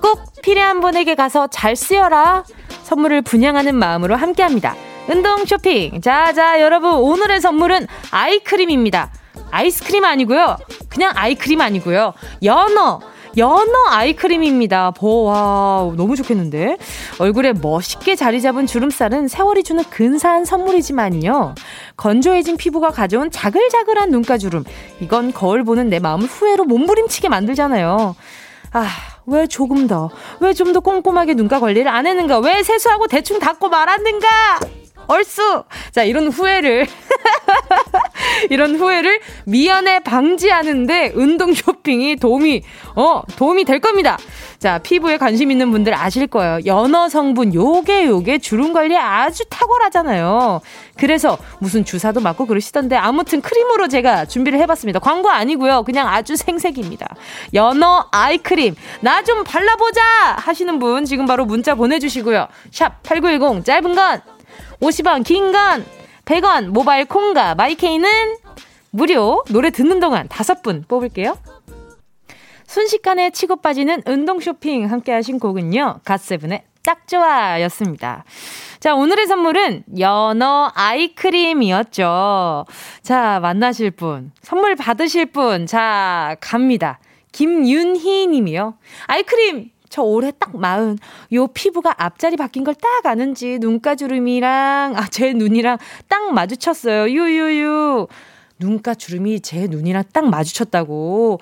꼭 필요한 분에게 가서 잘 쓰여라. 선물을 분양하는 마음으로 함께 합니다. 운동 쇼핑. 자, 자, 여러분 오늘의 선물은 아이크림입니다. 아이스크림 아니고요. 그냥 아이크림 아니고요. 연어. 연어 아이크림입니다. 와, 너무 좋겠는데? 얼굴에 멋있게 자리 잡은 주름살은 세월이 주는 근사한 선물이지만요. 건조해진 피부가 가져온 자글자글한 눈가주름. 이건 거울 보는 내 마음을 후회로 몸부림치게 만들잖아요. 아, 왜 조금 더, 왜 좀 더 꼼꼼하게 눈가 관리를 안 했는가? 왜 세수하고 대충 닦고 말았는가? 얼쑤! 자, 이런 후회를, 이런 후회를 미연에 방지하는데 운동 쇼핑이 도움이, 어, 도움이 될 겁니다. 자, 피부에 관심 있는 분들 아실 거예요. 연어 성분, 요게, 요게 주름 관리에 아주 탁월하잖아요. 그래서 무슨 주사도 맞고 그러시던데 아무튼 크림으로 제가 준비를 해봤습니다. 광고 아니고요. 그냥 아주 생색입니다. 연어 아이크림. 나 좀 발라보자! 하시는 분 지금 바로 문자 보내주시고요. 샵 8910 짧은 건 50원, 긴건 100원, 모바일 콩과 마이케이는 무료. 노래 듣는 동안 다섯 분 뽑을게요. 순식간에 치고 빠지는 운동 쇼핑 함께 하신 곡은요. 갓세븐의 딱 좋아 였습니다. 자, 오늘의 선물은 연어 아이크림이었죠. 자, 만나실 분, 선물 받으실 분, 자, 갑니다. 김윤희 님이요. 아이크림 저 올해 딱 마흔. 요 피부가 앞자리 바뀐 걸 딱 아는지 눈가주름이랑 아 제 눈이랑 딱 마주쳤어요. 유유유. 눈가 주름이 제 눈이랑 딱 마주쳤다고.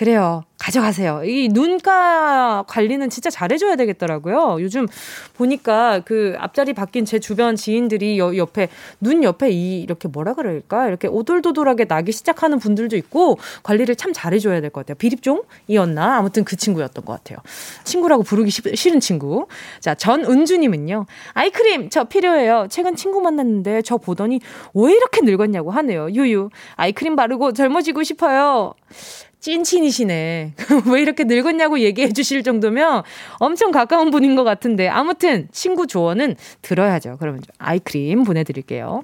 그래요. 가져가세요. 이 눈가 관리는 진짜 잘해줘야 되겠더라고요. 요즘 보니까 그 앞자리 바뀐 제 주변 지인들이 여, 옆에, 눈 옆에 이, 이렇게 뭐라 그럴까? 이렇게 오돌도돌하게 나기 시작하는 분들도 있고 관리를 참 잘해줘야 될 것 같아요. 비립종이었나? 아무튼 그 친구였던 것 같아요. 친구라고 부르기 싫, 싫은 친구. 자, 전은주님은요. 아이크림 저 필요해요. 최근 친구 만났는데 저 보더니 왜 이렇게 늙었냐고 하네요. 유유. 아이크림 바르고 젊어지고 싶어요. 찐친이시네. 왜 이렇게 늙었냐고 얘기해 주실 정도면 엄청 가까운 분인 것 같은데. 아무튼 친구 조언은 들어야죠. 그러면 아이크림 보내드릴게요.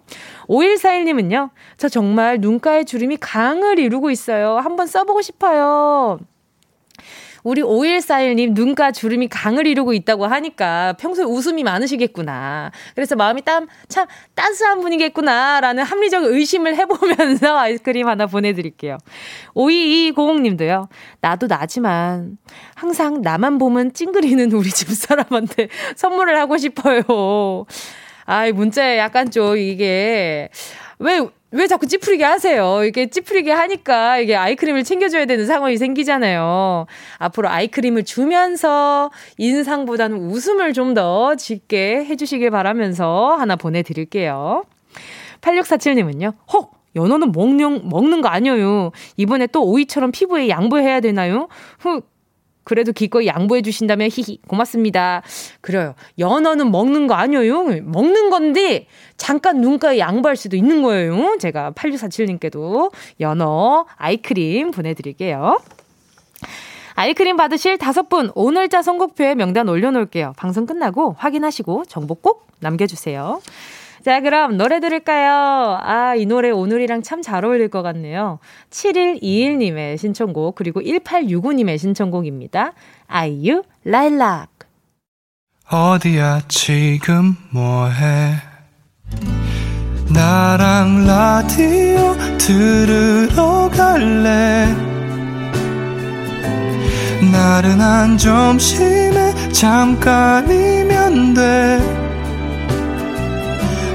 5141님은요. 저 정말 눈가의 주름이 강을 이루고 있어요. 한번 써보고 싶어요. 우리 5141님 눈가 주름이 강을 이루고 있다고 하니까 평소에 웃음이 많으시겠구나. 그래서 마음이 땀, 참 따스한 분이겠구나라는 합리적 의심을 해보면서 아이스크림 하나 보내드릴게요. 5220님도요. 나도 나지만 항상 나만 보면 찡그리는 우리 집사람한테 선물을 하고 싶어요. 아이, 문자에 약간 좀 이게, 왜, 왜 자꾸 찌푸리게 하세요? 이게 찌푸리게 하니까 이게 아이크림을 챙겨줘야 되는 상황이 생기잖아요. 앞으로 아이크림을 주면서 인상보다는 웃음을 좀더 짓게 해주시길 바라면서 하나 보내드릴게요. 8647님은요, 혹! 연어는 먹는, 먹는 거 아니에요. 이번에 또 오이처럼 피부에 양보해야 되나요? 흑! 그래도 기꺼이 양보해 주신다면 히히 고맙습니다. 그래요. 연어는 먹는 거 아니에요. 먹는 건데 잠깐 눈가에 양보할 수도 있는 거예요. 제가 8647님께도 연어 아이크림 보내드릴게요. 아이크림 받으실 다섯 분 오늘자 선곡표에 명단 올려놓을게요. 방송 끝나고 확인하시고 정보 꼭 남겨주세요. 자, 그럼 노래 들을까요? 아, 이 노래 오늘이랑 참 잘 어울릴 것 같네요. 7121님의 신청곡, 그리고 1865님의 신청곡입니다. 아이유, 라일락. 어디야, 지금 뭐해? 나랑 라디오 들으러 갈래? 나른한 점심에 잠깐이면 돼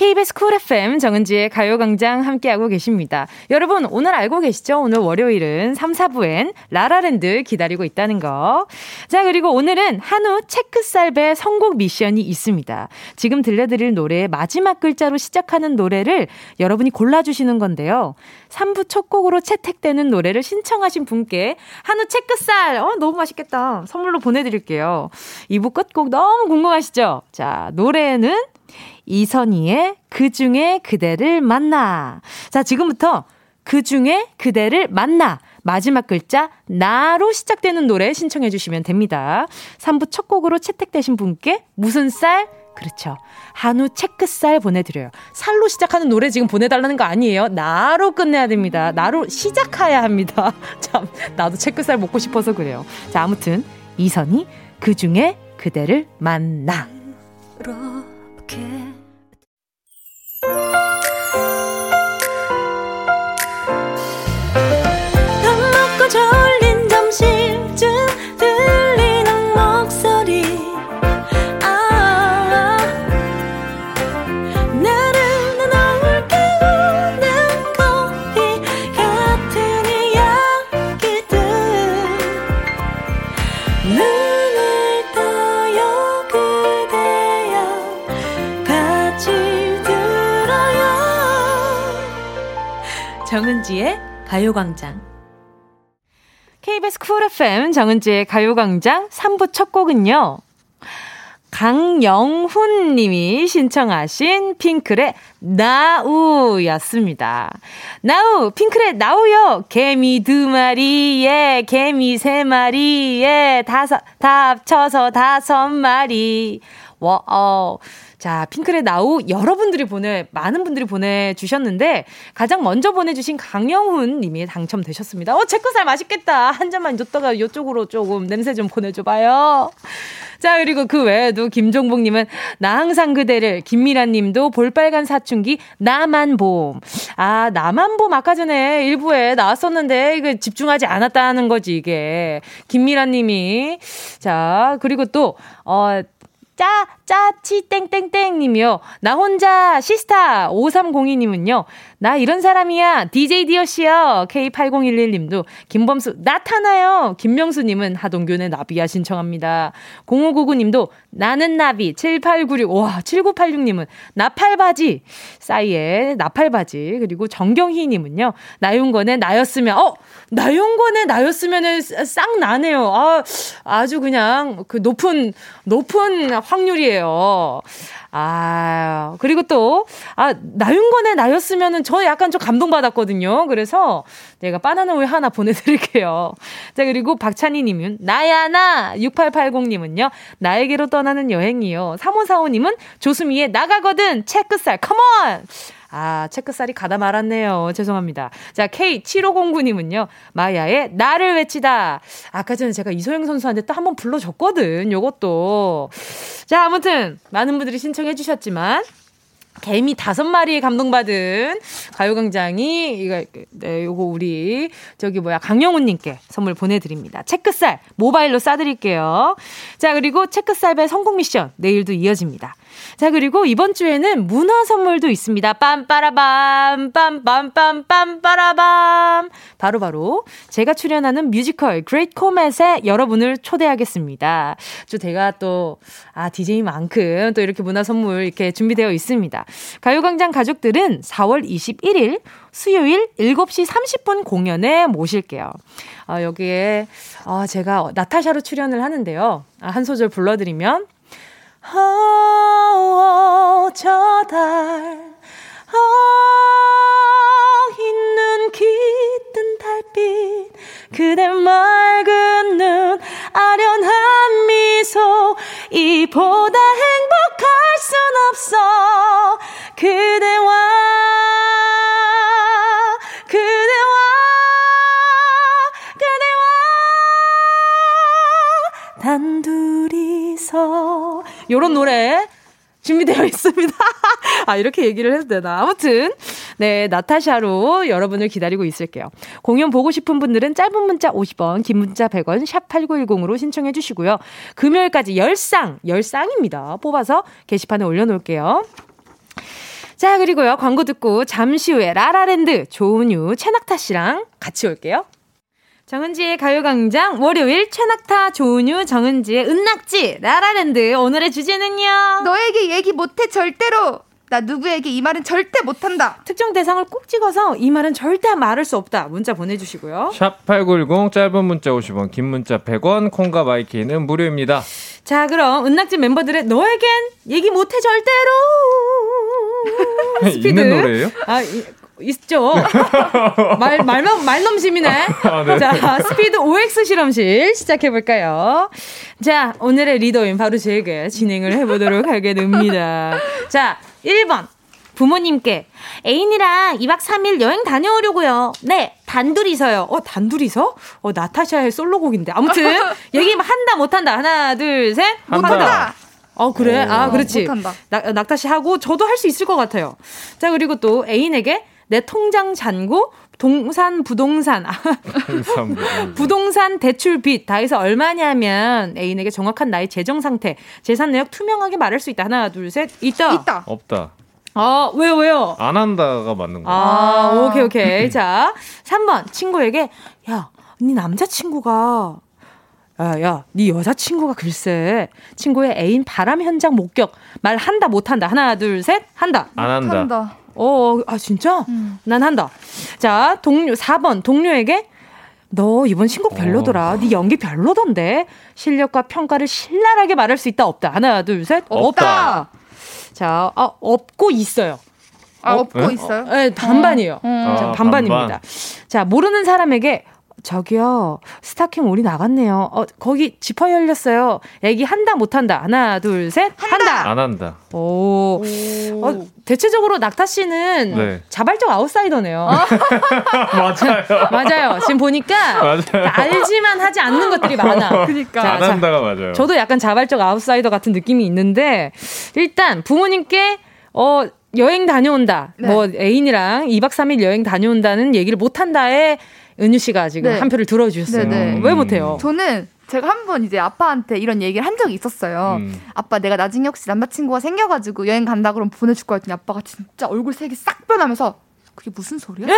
KBS Cool FM 정은지의 가요광장 함께하고 계십니다. 여러분, 오늘 알고 계시죠? 오늘 월요일은 3, 4부엔 라라랜드 기다리고 있다는 거. 자, 그리고 오늘은 한우 채끝살배 선곡 미션이 있습니다. 지금 들려드릴 노래의 마지막 글자로 시작하는 노래를 여러분이 골라주시는 건데요. 3부 첫 곡으로 채택되는 노래를 신청하신 분께 한우 체크살, 어, 너무 맛있겠다. 선물로 보내드릴게요. 2부 끝곡 너무 궁금하시죠? 자, 노래는 이선희의 그 중에 그대를 만나. 자, 지금부터 그 중에 그대를 만나. 마지막 글자 나로 시작되는 노래 신청해 주시면 됩니다. 3부 첫 곡으로 채택되신 분께 무슨 쌀? 그렇죠. 한우 체크쌀 보내드려요. 살로 시작하는 노래 지금 보내달라는 거 아니에요. 나로 끝내야 됩니다. 나로 시작해야 합니다. 참, 나도 체크쌀 먹고 싶어서 그래요. 자, 아무튼 이선희 그 중에 그대를 만나. 밥 정은지의 가요광장. KBS 쿨 FM 정은지의 가요광장 3부 첫 곡은요. 강영훈 님이 신청하신 핑클의 나우였습니다. 나우, 핑클의 나우요. 개미 두 마리에, 개미 세 마리에, 다섯, 다 합쳐서 다섯 마리. 와, 어. 자, 핑클의 나우 여러분들이 보내, 많은 분들이 보내주셨는데, 가장 먼저 보내주신 강영훈 님이 당첨되셨습니다. 어, 제거살 맛있겠다. 한 잔만 줬다가 이쪽으로 조금 냄새 좀 보내줘봐요. 자, 그리고 그 외에도 김종복 님은 나 항상 그대를, 김미라 님도 볼빨간 사춘기, 나만봄. 아, 나만봄 아까 전에 일부에 나왔었는데, 이거 집중하지 않았다는 거지, 이게. 김미라 님이. 자, 그리고 또, 어, 짜, 짜치 땡땡땡 님이요. 나 혼자 시스타 5302 님은요. 나 이런 사람이야. DJ 디어 씨요. K8011 님도. 김범수 나타나요. 김명수 님은 하동균의 나비야 신청합니다. 0599 님도 나는 나비 7896. 와, 7986 님은 나팔바지. 싸이의 나팔바지. 그리고 정경희 님은요. 나윤건의 나였으면 어, 나윤건의 나였으면은 싹 나네요. 아, 아주 그냥 그 높은 높은 확률이에요. 아, 그리고 또, 아, 나윤건의 나였으면은 저 약간 좀 감동받았거든요. 그래서 내가 바나나 우유 하나 보내드릴게요. 자, 그리고 박찬희 님은, 나야, 나! 6880님은요, 나에게로 떠나는 여행이요. 3545님은 조수미의 나가거든! 체크살, 컴온! 아, 체크살이 가다 말았네요. 죄송합니다. 자, K7509님은요, 마야의 나를 외치다. 아까 전에 제가 이소영 선수한테 또 한 번 불러줬거든, 요것도. 자, 아무튼, 많은 분들이 신청해 주셨지만, 개미 다섯 마리에 감동받은 가요광장이, 이거, 네, 요거 우리, 저기 뭐야, 강영훈님께 선물 보내드립니다. 채끝살, 모바일로 싸드릴게요. 자, 그리고 채끝살배 성공 미션, 내일도 이어집니다. 자, 그리고 이번 주에는 문화 선물도 있습니다. 빰빠라밤, 빰빰빰, 빰빠라밤. 바로바로 제가 출연하는 뮤지컬 Great Comet에 여러분을 초대하겠습니다. 저 제가 또, 아, DJ만큼 또 이렇게 문화 선물 이렇게 준비되어 있습니다. 가요광장 가족들은 4월 21일 수요일 7시 30분 공연에 모실게요. 아, 여기에, 아, 제가 나타샤로 출연을 하는데요. 아, 한 소절 불러드리면, oh, 저 달, oh, 있는 깃든 달빛, 그대 맑은 눈, 아련한 미소, 이보다 행복할 순 없어, 그대와, 그대와, 그대와, 단둘이서 요런 노래 준비되어 있습니다. 아, 이렇게 얘기를 해도 되나. 아무튼, 네, 나타샤로 여러분을 기다리고 있을게요. 공연 보고 싶은 분들은 짧은 문자 50원, 긴 문자 100원, 샵8910으로 신청해 주시고요. 금요일까지 10쌍, 10쌍입니다. 뽑아서 게시판에 올려놓을게요. 자, 그리고요, 광고 듣고 잠시 후에 라라랜드 조은유, 최낙타 씨랑 같이 올게요. 정은지의 가요광장 월요일 최낙타 조은유 정은지의 은낙지 라라랜드. 오늘의 주제는요? 너에게 얘기 못해 절대로. 나 누구에게 이 말은 절대 못한다. 특정 대상을 꼭 찍어서 이 말은 절대 말할 수 없다. 문자 보내주시고요. 샵8910 짧은 문자 50원, 긴 문자 100원, 콩과 my K는 무료입니다. 자 그럼 은낙지 멤버들의 너에겐 얘기 못해 절대로. 스피드. 있는 노래예요? 아 이- 있죠 말 말만 말넘심이네 아, 네. 자 스피드 OX 실험실 시작해 볼까요 자 오늘의 리더인 바로 제가 진행을 해보도록 하게 됩니다 자 1번 부모님께 애인이랑 2박 3일 여행 다녀오려고요. 네, 단둘이서요. 어, 단둘이서? 어, 나타샤의 솔로곡인데. 아무튼 얘기 한다 못한다. 하나, 둘, 셋. 한다. 못한다. 어, 그래? 오. 아, 그렇지. 못한다. 낙, 낙타 씨 하고 저도 할 수 있을 것 같아요. 자, 그리고 또 애인에게 내 통장 잔고 동산 부동산 아. 부동산 대출 빚 다 해서 얼마냐면 애인에게 정확한 나의 재정 상태, 재산 내역 투명하게 말할 수 있다. 하나, 둘, 셋. 있다. 있다 없다. 아, 왜요, 왜요? 안 한다가 맞는 거. 아, 오케이, 오케이. 자, 3번. 친구에게, 야, 네 남자친구가, 야, 야, 네 여자친구가 글쎄, 친구의 애인 바람 현장 목격, 말 한다, 못 한다. 하나, 둘, 셋, 한다. 안 한다. 한다 어, 아, 진짜? 음. 난 한다. 자, 동료, 4번. 동료에게, 너 이번 신곡 별로더라. 네 연기 별로던데. 실력과 평가를 신랄하게 말할 수 있다, 없다. 하나, 둘, 셋. 없다. 자, 아, 없고 있어요. 아 어? 없고 네? 있어요 네, 반반이에요. 음. 자, 아, 반반입니다. 반반. 자, 모르는 사람에게 저기요, 스타킹 올이 나갔네요. 어, 거기 지퍼 열렸어요. 얘기 한다, 못한다. 하나, 둘, 셋. 한다. 안 한다. 오. 어, 대체적으로 낙타 씨는 네. 자발적 아웃사이더네요. 맞아요. 맞아요. 지금 보니까 맞아요. 알지만 하지 않는 것들이 많아. 그니까 자, 안 자, 한다가 맞아요. 저도 약간 자발적 아웃사이더 같은 느낌이 있는데 일단 부모님께 어 여행 다녀온다. 네. 뭐 애인이랑 2박 3일 여행 다녀온다는 얘기를 못 한다에 은유 씨가 지금 네. 한 표를 들어 주셨어요. 네, 네. 왜 못해요? 저는 제가 한 번 이제 아빠한테 이런 얘기를 한 적이 있었어요. 음. 아빠 내가 나중에 혹시 남자친구가 생겨가지고 여행 간다 그러면 보내줄 거야 했더니 아빠가 진짜 얼굴 색이 싹 변하면서 그게 무슨 소리야? 너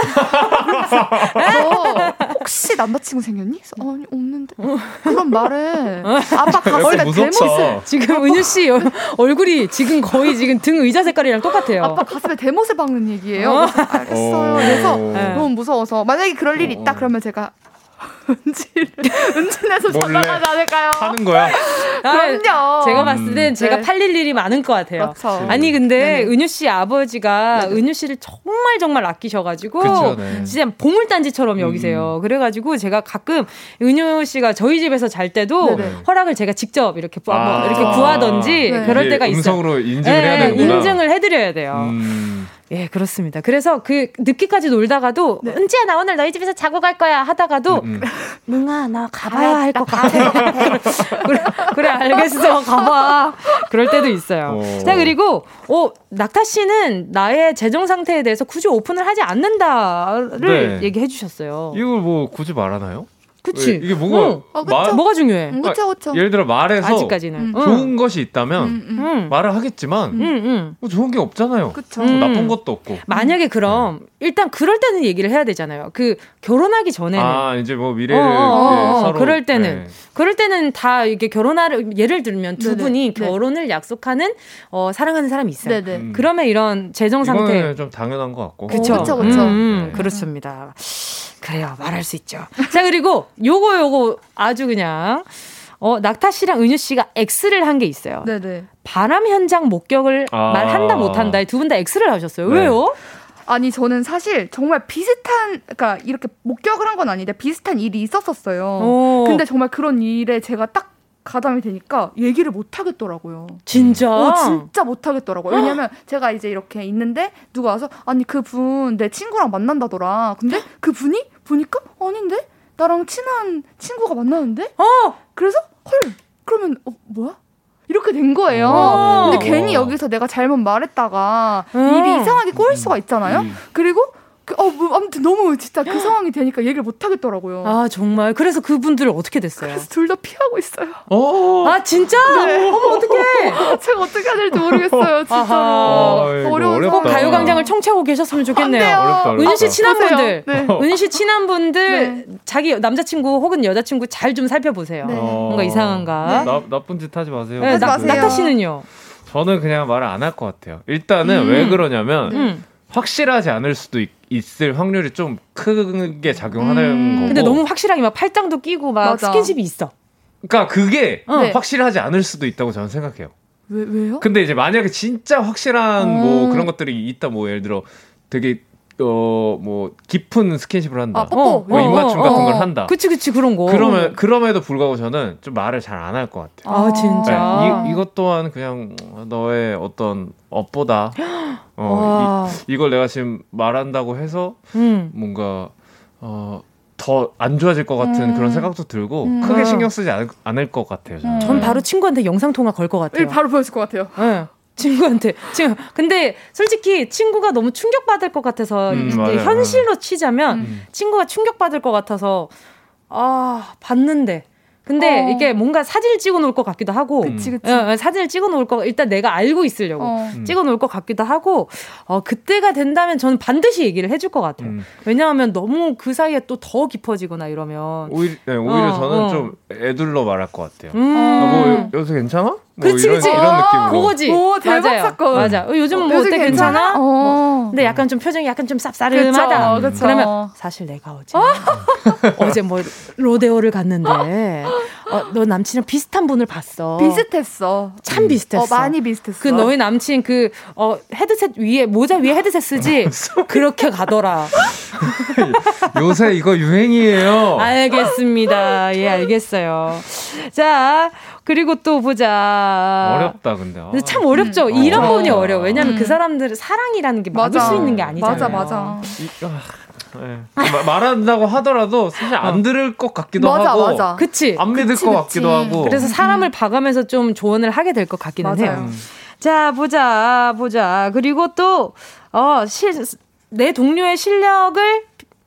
혹시 남자친구 생겼니? 그래서 아니 없는데 그런 말을 아빠 가슴에 대모습 무섭다. 지금 은유 씨 여- 얼굴이 지금 거의 지금 등 의자 색깔이랑 똑같아요. 아빠 가슴에 대못을 박는 얘기예요. 그래서 알겠어요. 오. 그래서 네. 너무 무서워서 만약에 그럴 일이 있다 그러면 제가 은지를 은진에서 몰래 전화가지 않을까요? 하는 거야. 그럼요. 제가 봤을 땐 음. 제가 네. 팔릴 일이 많은 것 같아요. 그렇죠. 아니 근데 네네. 은유 씨 아버지가 네네. 은유 씨를 정말 정말 아끼셔가지고 그쵸, 네. 진짜 보물단지처럼 여기세요. 그래가지고 제가 가끔 은유 씨가 저희 집에서 잘 때도 네네. 허락을 제가 직접 이렇게 구- 아. 뭐 이렇게 구하던지 네. 그럴 때가 있어요. 음성으로 인증을 예, 해야 되는구나. 인증을 해드려야 돼요. 음. 예, 그렇습니다. 그래서 그 늦게까지 놀다가도 네. 은지야 나 오늘 너희 집에서 자고 갈 거야 하다가도 음, 음. 나 가봐야 할 것 같아. 그래, 그래 알겠어 가봐. 그럴 때도 있어요. 오. 자 그리고 어 낙타 씨는 나의 재정 상태에 대해서 굳이 오픈을 하지 않는다를 네. 얘기해 주셨어요. 이걸 뭐 굳이 말하나요? 그치? 왜, 이게 뭐가 응. 어? 말- 뭐가 중요해? 음, 그쵸 그쵸. 예를 들어 말해서 아직까지는. 음. 응. 좋은 것이 있다면 음, 음. 응. 말을 하겠지만 응, 응. 뭐 좋은 게 없잖아요. 그쵸. 뭐 음. 나쁜 것도 없고. 만약에 그럼 일단 그럴 때는 얘기를 해야 되잖아요. 그 결혼하기 전에는 아 이제 뭐 미래를 어, 어, 어, 어. 서로 그럴 때는 네. 그럴 때는 다 이게 결혼하를 예를 들면 두 네네. 분이 네. 결혼을 약속하는 어, 사랑하는 사람이 있어요. 네네. 음. 그러면 이런 재정 상태 좀 당연한 것 같고. 그쵸. 그쵸, 그쵸. 음, 네. 그렇습니다. 그래요. 말할 수 있죠. 자, 그리고 요거 요거 아주 그냥 어, 낙타 씨랑 은유 씨가 X를 한 게 있어요. 네네. 바람 현장 목격을 아. 말한다 못한다에 두 분 다 X를 하셨어요. 네. 왜요? 아니 저는 사실 정말 비슷한 그러니까 이렇게 목격을 한 건 아닌데 비슷한 일이 있었었어요. 어, 근데 정말 그런 일에 제가 딱 가담이 되니까 얘기를 못 하겠더라고요. 진짜 어, 진짜 못 하겠더라고요. 왜냐면 제가 이제 이렇게 있는데 누가 와서 아니 그분 내 친구랑 만난다더라. 근데 그 분이 보니까 아닌데 나랑 친한 친구가 만나는데 어, 그래서 헐 그러면 어 뭐야? 이렇게 된 거예요. 어. 근데 괜히 여기서 내가 잘못 말했다가 음. 입이 이상하게 꼬일 수가 있잖아요. 그리고 그, 어, 뭐, 아무튼 너무 진짜 그 상황이 되니까 얘기를 못 하겠더라고요. 아 정말 그래서 그분들 어떻게 됐어요? 둘다 피하고 있어요. 어. 아 진짜? 네. 어머 어떡해? 제가 어떻게 해야 될지 모르겠어요, 진짜로. 아, 어려운. 꼭 가요광장을 청취하고 계셨으면 좋겠네요. 어렵다, 어렵다. 은유 씨 친한 보세요. 분들, 네. 은유 씨 친한 분들 네. 자기 남자친구 혹은 여자친구 잘 좀 살펴보세요. 네. 뭔가 이상한가? 나, 나쁜 짓 하지 마세요. 네, 나, 마세요. 나타 씨는요? 저는 그냥 말을 안 할 것 같아요. 일단은 왜 그러냐면 음. 확실하지 않을 수도 있, 을 확률이 좀 크게 작용하는 음. 거고. 근데 너무 확실하게 막 팔짱도 끼고 막 맞아. 스킨십이 있어. 그러니까 그게 어. 네. 확실하지 않을 수도 있다고 저는 생각해요. 왜, 왜요? 근데 이제 만약에 진짜 확실한 어. 뭐 그런 것들이 있다 뭐 예를 들어 되게 어뭐 깊은 스킨십을 한다. 아, 뽀뽀. 뭐 입맞춤 어, 같은 어, 걸 어. 한다. 그치 그치 그런 거. 그러면 그럼에도 불구하고 저는 좀 말을 잘 안 할 것 같아요. 아 진짜. 네, 이, 이것 또한 그냥 너의 어떤 업보다 어, 와. 이, 이걸 내가 지금 말한다고 해서 음. 뭔가 어, 더안 좋아질 것 같은 음. 그런 생각도 들고 음. 크게 신경 쓰지 않을, 않을 것 같아요. 저는. 전 바로 친구한테 영상 통화 걸 것 같아요. 네, 바로 보여줄 것 같아요. 예. 친구한테 지금 근데 솔직히 친구가 너무 충격 받을 것 같아서 음, 이제 맞아요. 현실로 치자면 음. 친구가 충격 받을 것 같아서 아 봤는데 근데 어. 이게 뭔가 사진을 찍어 놓을 것 같기도 하고 그치, 그치. 예, 예, 사진을 찍어 놓을 거 일단 내가 알고 있으려고 어. 음. 찍어 놓을 것 같기도 하고 어 그때가 된다면 저는 반드시 얘기를 해줄 것 같아요 음. 왜냐하면 너무 그 사이에 또 더 깊어지거나 이러면 오히려, 네, 오히려 어, 저는 어. 좀 애둘러 말할 것 같아요. 음. 아, 뭐 요새 괜찮아? 뭐 그치, 이런, 그치. 이런 느낌으로. 그거지. 오, 대박 맞아요. 사건. 맞아. 어, 요즘 어, 뭐 어때 괜찮아? 어. 근데 약간 좀 표정이 약간 좀 쌉싸름하다. 그쵸, 그쵸. 그러면 사실 내가 어제 어제 뭐 로데오를 갔는데 어, 너 남친이랑 비슷한 분을 봤어. 비슷했어. 참 비슷했어. 어, 많이 비슷했어. 그 너희 남친 그 어, 헤드셋 위에 모자 위에 헤드셋 쓰지 그렇게 가더라. 요새 이거 유행이에요. 알겠습니다. 예, 알겠어요. 자, 그리고 또 보자. 어렵다 근데. 아. 근데 참 어렵죠. 음. 이런 어. 부분이 어려워. 왜냐면 음. 그 사람들은 사랑이라는 게 막을 맞아. 수 있는 게 아니잖아요. 맞아, 맞아. 이- 아, 네. 마- 말한다고 하더라도 사실 안 들을 것 같기도 맞아, 하고 맞아. 그치? 안 믿을 그치, 것 그치. 같기도 하고 그래서 사람을 봐가면서 좀 조언을 하게 될 것 같기는 맞아요. 해요. 자, 보자, 보자. 그리고 또, 어, 실, 내 동료의 실력을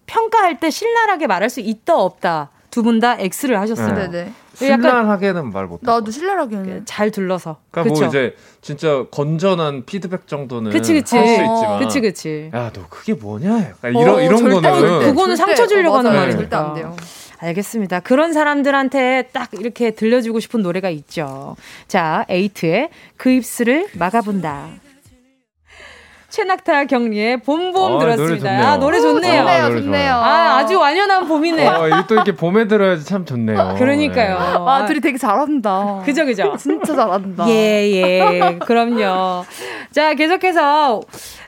평가할 때 신랄하게 말할 수 있다, 없다. 두 분 다 X를 하셨어요. 네. 약간 신랄하게는 말 못해. 나도 신랄하게는. 잘 둘러서. 그러니까 그쵸? 뭐 이제 진짜 건전한 피드백 정도는 그치, 그치. 할수 어, 있지만 그치, 그치. 야너 그게 뭐냐 약간 이런 어, 이런 절대, 거는 절대. 그거는 상처 주려고 하는. 말이니까. 절대 안 돼요. 알겠습니다. 그런 사람들한테 딱 이렇게 들려주고 싶은 노래가 있죠. 자, 에이트의 그 입술을 막아본다. 최낙타 경리의 봄봄 아, 들었습니다. 노래 좋네요. 아, 노래 좋네요. 아, 좋네요, 노래 좋네요. 아, 아주 완연한 봄이네요. 어, 이게 또 이렇게 봄에 들어야지 참 좋네요. 그러니까요. 아, 둘이 되게 잘한다. 그죠, 그죠? 진짜 잘한다. 예, 예. 그럼요. 자, 계속해서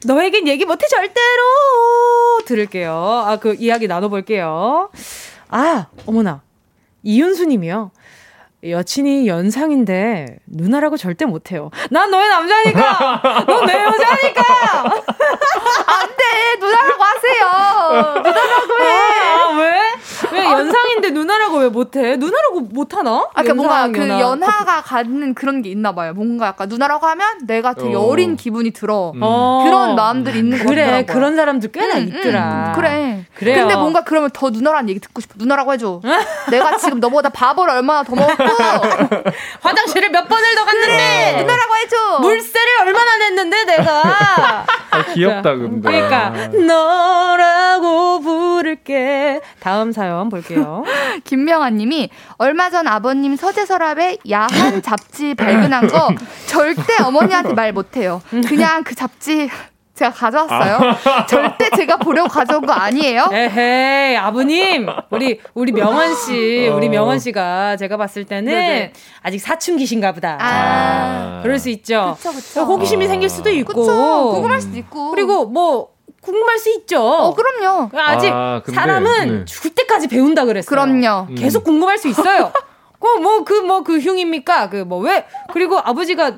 너에겐 얘기 못해 절대로 들을게요. 아, 그 이야기 나눠볼게요. 아, 어머나. 이윤수 님이요. 여친이 연상인데 누나라고 절대 못해요. 난 너의 남자니까. 넌 내 여자니까. 안돼 누나라고 하세요. 누나라고 해. 아, 왜? 왜 연상인데 누나라고 왜 못해? 누나라고 못하나? 아까 뭔가 연상, 그 연하. 연하가 갖는 그런 게 있나 봐요. 뭔가 약간 누나라고 하면 내가 되게 어. 어. 린 기분이 들어. 음. 어. 그런 마음들이 있는 거 그래 같더라고요. 그런 사람들 꽤나 음, 있더라. 음, 그래. 그래요. 근데 뭔가 그러면 더 누나라는 얘기 듣고 싶어. 누나라고 해줘. 내가 지금 너보다 밥을 얼마나 더 먹고 화장실을 몇 번을 더 갔는데 누나라고 해줘. 물세를 얼마나 냈는데 내가 아, 귀엽다 근데. 그러니까 너라고 부를게 다음 사연 볼게요. 김명아님이 얼마 전 아버님 서재 서랍에 야한 잡지 발견한 거 절대 어머니한테 말 못해요. 그냥 그 잡지 제가 가져왔어요. 절대 제가 보려고 가져온 거 아니에요. 에헤이 아버님 우리 우리 명원 씨 어. 우리 명원 씨가 제가 봤을 때는 네네. 아직 사춘기신가 보다. 아, 그럴 수 있죠. 그쵸 그쵸. 호기심이 아. 생길 수도 있고 그쵸. 궁금할 수도 있고. 그리고 뭐 궁금할 수 있죠. 어 그럼요. 아직 아, 근데, 사람은 네. 죽을 때까지 배운다 그랬어요. 그럼요. 음. 계속 궁금할 수 있어요. 그뭐그뭐그 흉입니까? 그 뭐 왜? 그리고 아버지가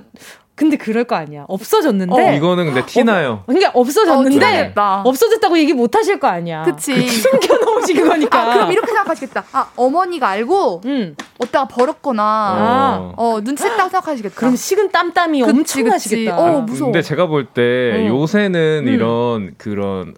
근데 그럴 거 아니야. 없어졌는데. 어, 이거는 근데 티나요. 그러니까 어, 없어졌는데 티나겠다. 없어졌다고 얘기 못 하실 거 아니야. 그치. 숨겨놓으신 거니까. 아, 그럼 이렇게 생각하시겠다. 아, 어머니가 알고 음. 어디다가 버렸거나 아. 어 눈치 챘다고 생각하시겠다. 그럼 식은 땀땀이 그치, 엄청 그치. 나시겠다. 어, 무서워. 근데 제가 볼때 어. 요새는 음. 이런 그런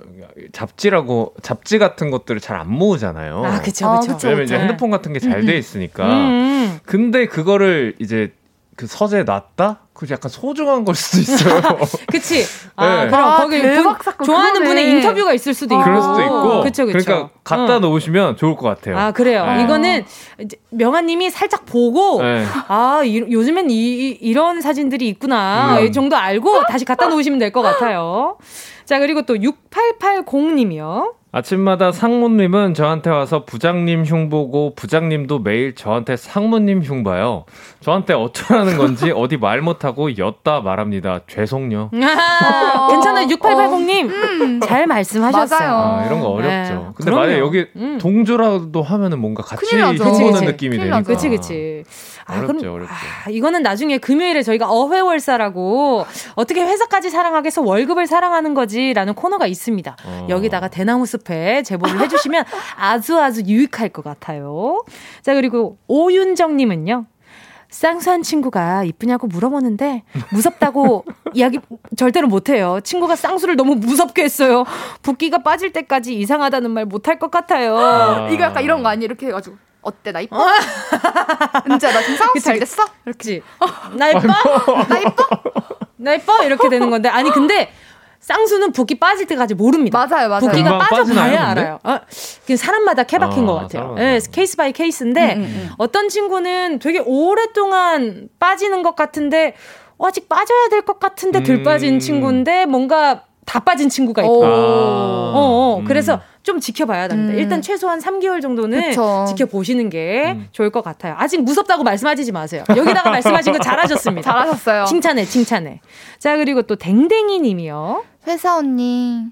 잡지라고 잡지 같은 것들을 잘 안 모으잖아요. 아, 그쵸, 아, 그쵸. 그쵸, 왜냐면 이제 네. 핸드폰 같은 게 잘 돼 있으니까. 음. 근데 그거를 이제 그 서재에 놨다? 그 약간 소중한 걸 수도 있어요. 그치. 아, 네. 그럼 아, 거기 분-. 좋아하는 그러네. 분의 인터뷰가 있을 수도 있고. 그럴 수도 있고. 그쵸, 그쵸. 러니까 갖다 어. 놓으시면 좋을 것 같아요. 아, 그래요. 네. 이거는 이제 명아님이 살짝 보고, 네. 아, 이, 요즘엔 이, 런 사진들이 있구나. 음. 이 정도 알고 다시 갖다 놓으시면 될 것 같아요. 자, 그리고 또 6880님이요. 아침마다 상무님은 저한테 와서 부장님 흉 보고 부장님도 매일 저한테 상무님 흉 봐요. 저한테 어쩌라는 건지 어디 말 못하고 였다 말합니다. 죄송요. 아, 괜찮아요. 6880님. 잘 말씀하셨어요. 아, 이런 거 어렵죠. 네, 근데 그럼요. 만약에 여기 음. 동조라도 하면은 뭔가 같이. 흉보는. 느낌이 되니까. 그치, 그치. 아, 어렵죠, 그럼- 어렵죠. 아, 이거는 나중에 금요일에 저희가 어회월사라고 어떻게 회사까지 사랑하겠어 월급을 사랑하는 거지라는 코너가 있습니다. 어. 여기다가 대나무 숲에 제보를 해주시면 아주 아주 유익할 것 같아요. 자, 그리고 오윤정님은요. 쌍수한 친구가 이쁘냐고 물어보는데 무섭다고 이야기 절대로 못해요. 친구가 쌍수를 너무 무섭게 했어요. 붓기가 빠질 때까지 이상하다는 말 못할 것 같아요. 아. 이거 약간 이런 거 아니 이렇게 해가지고 어때 나 이뻐? 은지야 나 지금 싸움 잘 됐어? 그렇지. 나 이뻐? 나 이뻐? 나 이뻐? 이렇게 되는 건데. 아니, 근데 쌍수는 붓기 빠질 때까지 모릅니다. 맞아요, 맞아요. 붓기가 빠져봐야? 알아요. 어, 사람마다 케바케인 아, 것 같아요. 예, case by case인데, 음, 음, 음. 어떤 친구는 되게 오랫동안 빠지는 것 같은데, 어, 아직 빠져야 될 것 같은데 덜 음. 빠진 친구인데, 뭔가 다 빠진 친구가 있고. 오. 아. 어, 어. 음. 그래서 좀 지켜봐야 됩니다. 음. 일단 최소한 3개월 정도는 그쵸. 지켜보시는 게 음. 좋을 것 같아요. 아직 무섭다고 말씀하시지 마세요. 여기다가 말씀하신 거 잘하셨습니다. 잘하셨어요. 칭찬해, 칭찬해. 자, 그리고 또 댕댕이 님이요. 회사 언니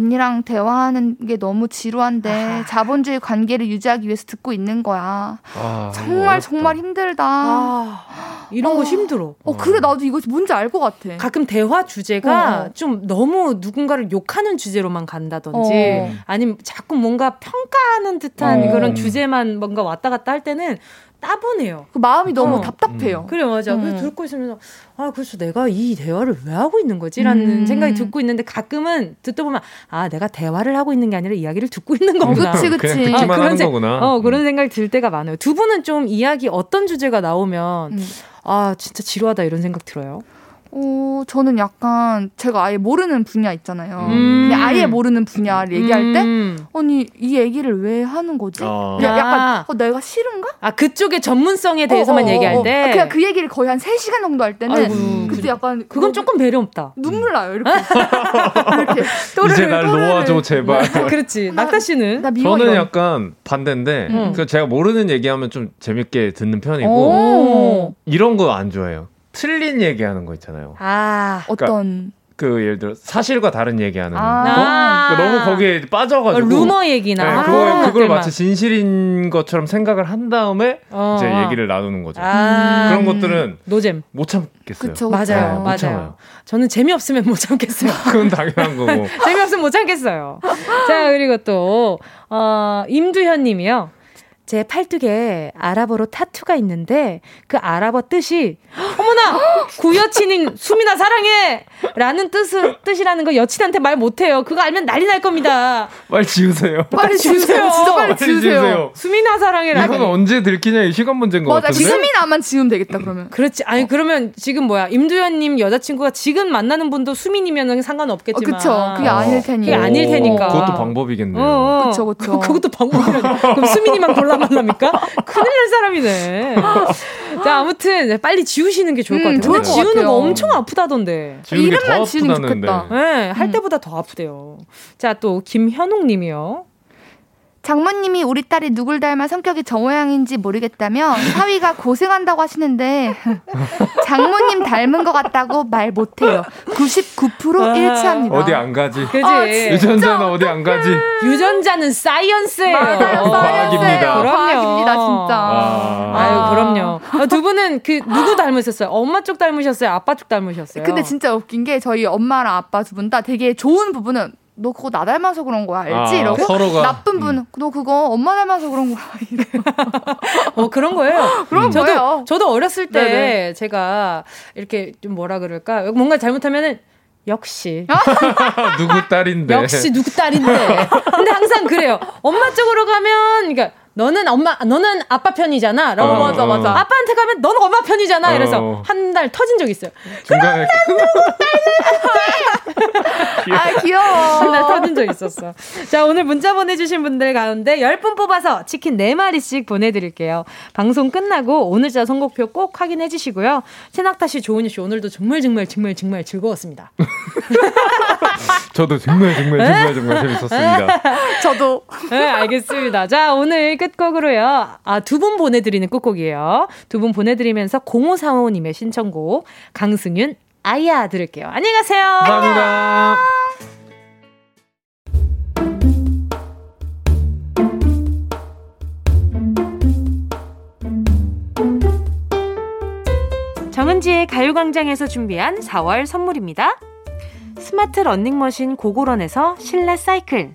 언니랑 대화하는 게 너무 지루한데 아. 자본주의 관계를 유지하기 위해서 듣고 있는 거야. 아, 정말. 정말 힘들다. 아, 이런 거 어. 힘들어. 어 그래 나도 이거 뭔지 알 것 같아. 가끔 대화 주제가 어. 좀 너무 누군가를 욕하는 주제로만 간다든지 어. 아니면 자꾸 뭔가 평가하는 듯한 어. 그런 주제만 뭔가 왔다 갔다 할 때는 따분해요. 그 마음이 너무 어. 답답해요. 그래 맞아. 음. 그래서 듣고 있으면서 아 그래서 내가 이 대화를 왜 하고 있는 거지라는 음. 생각이 듣고 있는데 가끔은 듣다 보면 아 내가 대화를 하고 있는 게 아니라 이야기를 듣고 있는 거구나. 그치, 그치. 그냥 듣기만 그런 하는 생- 거구나. 어 그런 생각이 들 때가 많아요. 두 분은 좀 이야기 어떤 주제가 나오면 음. 아 진짜 지루하다 이런 생각 들어요. 어, 저는 약간 제가 아예 모르는 분야 있잖아요. 음. 아예 모르는 분야를 얘기할 때 음. 아니 이 얘기를 왜 하는 거지? 어. 야, 아. 약간 어, 내가 싫은가? 아 그쪽의 전문성에 대해서만 어, 어, 어, 얘기할 어. 때 아, 그냥 그 얘기를 거의 한 3시간 정도 할 때는 아이고, 그때 그래. 약간 그건 조금 배려 없다. 눈물 나요. 이렇게. 이렇게. 이제 날 또르르. 놓아줘 제발. 그렇지. 낙타 씨는 나 미워. 저는 이런. 약간 반대인데 음. 그 제가 모르는 얘기하면 좀 재밌게 듣는 편이고 오. 이런 거 안 좋아해요. 틀린 얘기하는 거 있잖아요. 아 어떤 그 예를 들어 사실과 다른 얘기하는 거. 아. 그 너무 거기에 빠져가지고 루머 얘기나 네, 아, 그거, 그걸. 마치 진실인 것처럼 생각을 한 다음에 어. 이제 얘기를 나누는 거죠. 아, 그런 것들은 노잼. 못 참겠어요. 그쵸, 맞아요, 네, 못 맞아요. 참아요. 저는 재미 없으면 못 참겠어요. 그건 당연한 거고. 재미 없으면 못 참겠어요. 자, 그리고 또, 어, 임두현 님이요. 제 팔뚝에 아랍어로 타투가 있는데 그 아랍어 뜻이 어머나 구여친인 수민아 사랑해 라는 뜻을 뜻이라는 거 여친한테 말 못해요 그거 알면 난리 날 겁니다 빨리 지우세요. 빨리 지우세요. 진짜 빨리 지우세요. 수민아 사랑해라니 이건 언제 들키냐 이 시간 문제인 것 맞아. 같은데. 나만 지우면 되겠다 그러면. 그렇지 아니 그러면 지금 뭐야 임두현님 여자친구가 지금 만나는 분도 수민이면 상관없겠지만 어, 그쵸. 그게 아닐 테니. 그게 아닐 테니까 그것도 방법이겠네요. 어, 어. 그쵸, 그쵸. 그것도 방법이라니. 그럼 수민이만 골라 말랍니까? 큰일 날 사람이네. 자, 아무튼 빨리 지우시는 게 좋을 것 음, 같아요. 근데 지우는 거 같아요. 엄청 아프다던데. 이름만 더 지우는 게 아프다는데. 좋겠다. 네, 할 음. 때보다 더 아프대요. 자, 또 김현옥 님이요. 장모님이 우리 딸이 누굴 닮아 성격이 저 모양인지 모르겠다며 사위가 고생한다고 하시는데 장모님 닮은 것 같다고 말 못해요. 99% 아, 일치합니다. 어디 안 가지. 그지? 아? 유전자는 어디 안 가지. 유전자는 사이언스예요. 맞아요. 어, 과학입니다. 그럼요. 과학입니다, 진짜. 아. 아유, 그럼요. 아, 두 분은 그 누구 닮으셨어요? 엄마 쪽 닮으셨어요? 아빠 쪽 닮으셨어요? 근데 진짜 웃긴 게 저희 엄마랑 아빠 두 분 다 되게 좋은 부분은 너 그거 나 닮아서 그런 거야 알지? 아, 이러고 서로가. 나쁜 분은 너 그거 엄마 닮아서 그런 거야 이래요. 어, 그런 거예요. 그런 저도, 거예요. 저도 어렸을 때 네네. 제가 이렇게 좀 뭐라 그럴까. 뭔가 잘못하면은 역시. 누구 딸인데. 역시 누구 딸인데. 근데 항상 그래요. 엄마 쪽으로 가면, 그러니까 너는 엄마, 너는 아빠 편이잖아. 라고. 어, 맞아, 맞아. 아빠한테 가면 너는 엄마 편이잖아. 이래서 어. 한달 터진 적 있어요. 중간에 아, 귀여워. 한 달 터진 적 있었어. 자, 오늘 문자 보내주신 분들 가운데 10분 뽑아서 치킨 4마리씩 보내드릴게요. 방송 끝나고 오늘자 선곡표 꼭 확인해 주시고요. 최낙타 씨, 조은유 씨, 오늘도 정말 정말 정말 정말 즐거웠습니다. 저도 정말 정말 정말 정말 재밌었습니다. 저도. 네, 알겠습니다. 자, 오늘 끝곡으로요. 아, 두 분 보내드리는 끝곡이에요. 두 분 보내드리면서 0545님의 신청곡, 강승윤, 아이야 들을게요. 안녕히 가세요. 감사합니다. 정은지의 가요광장에서 준비한 4월 선물입니다. 스마트 러닝머신 고고런에서 실내 사이클,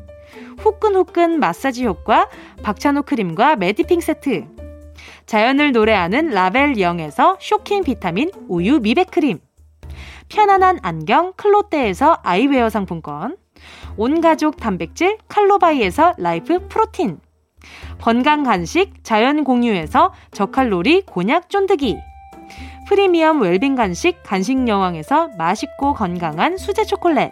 후끈후끈 마사지 효과 박찬호 크림과 매디핑 세트, 자연을 노래하는 라벨 영에서 쇼킹 비타민 우유 미백 크림, 편안한 안경 클로떼에서 아이웨어 상품권, 온가족 단백질 칼로바이에서 라이프 프로틴, 건강 간식 자연 공유에서 저칼로리 곤약 쫀득이, 프리미엄 웰빙 간식 간식 여왕에서 맛있고 건강한 수제 초콜릿,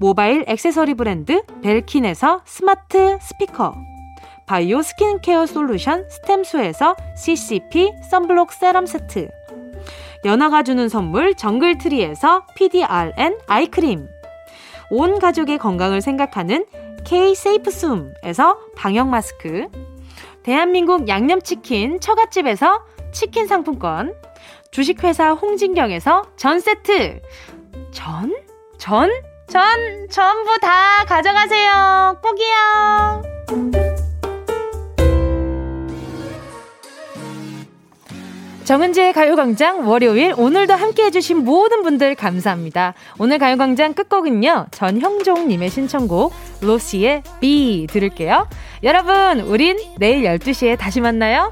모바일 액세서리 브랜드 벨킨에서 스마트 스피커, 바이오 스킨케어 솔루션 스템수에서 CCP 선블록 세럼 세트, 연아가 주는 선물 정글트리에서 PDRN 아이크림, 온 가족의 건강을 생각하는 K 세이프숨에서 방역 마스크, 대한민국 양념치킨 처갓집에서 치킨 상품권, 주식회사 홍진경에서 전 세트, 전? 전? 전 전부 다 가져가세요. 꼭이요. 정은지의 가요광장 월요일 오늘도 함께 해주신 모든 분들 감사합니다. 오늘 가요광장 끝곡은요. 전형종님의 신청곡 로시의 B 들을게요. 여러분 우린 내일 12시에 다시 만나요.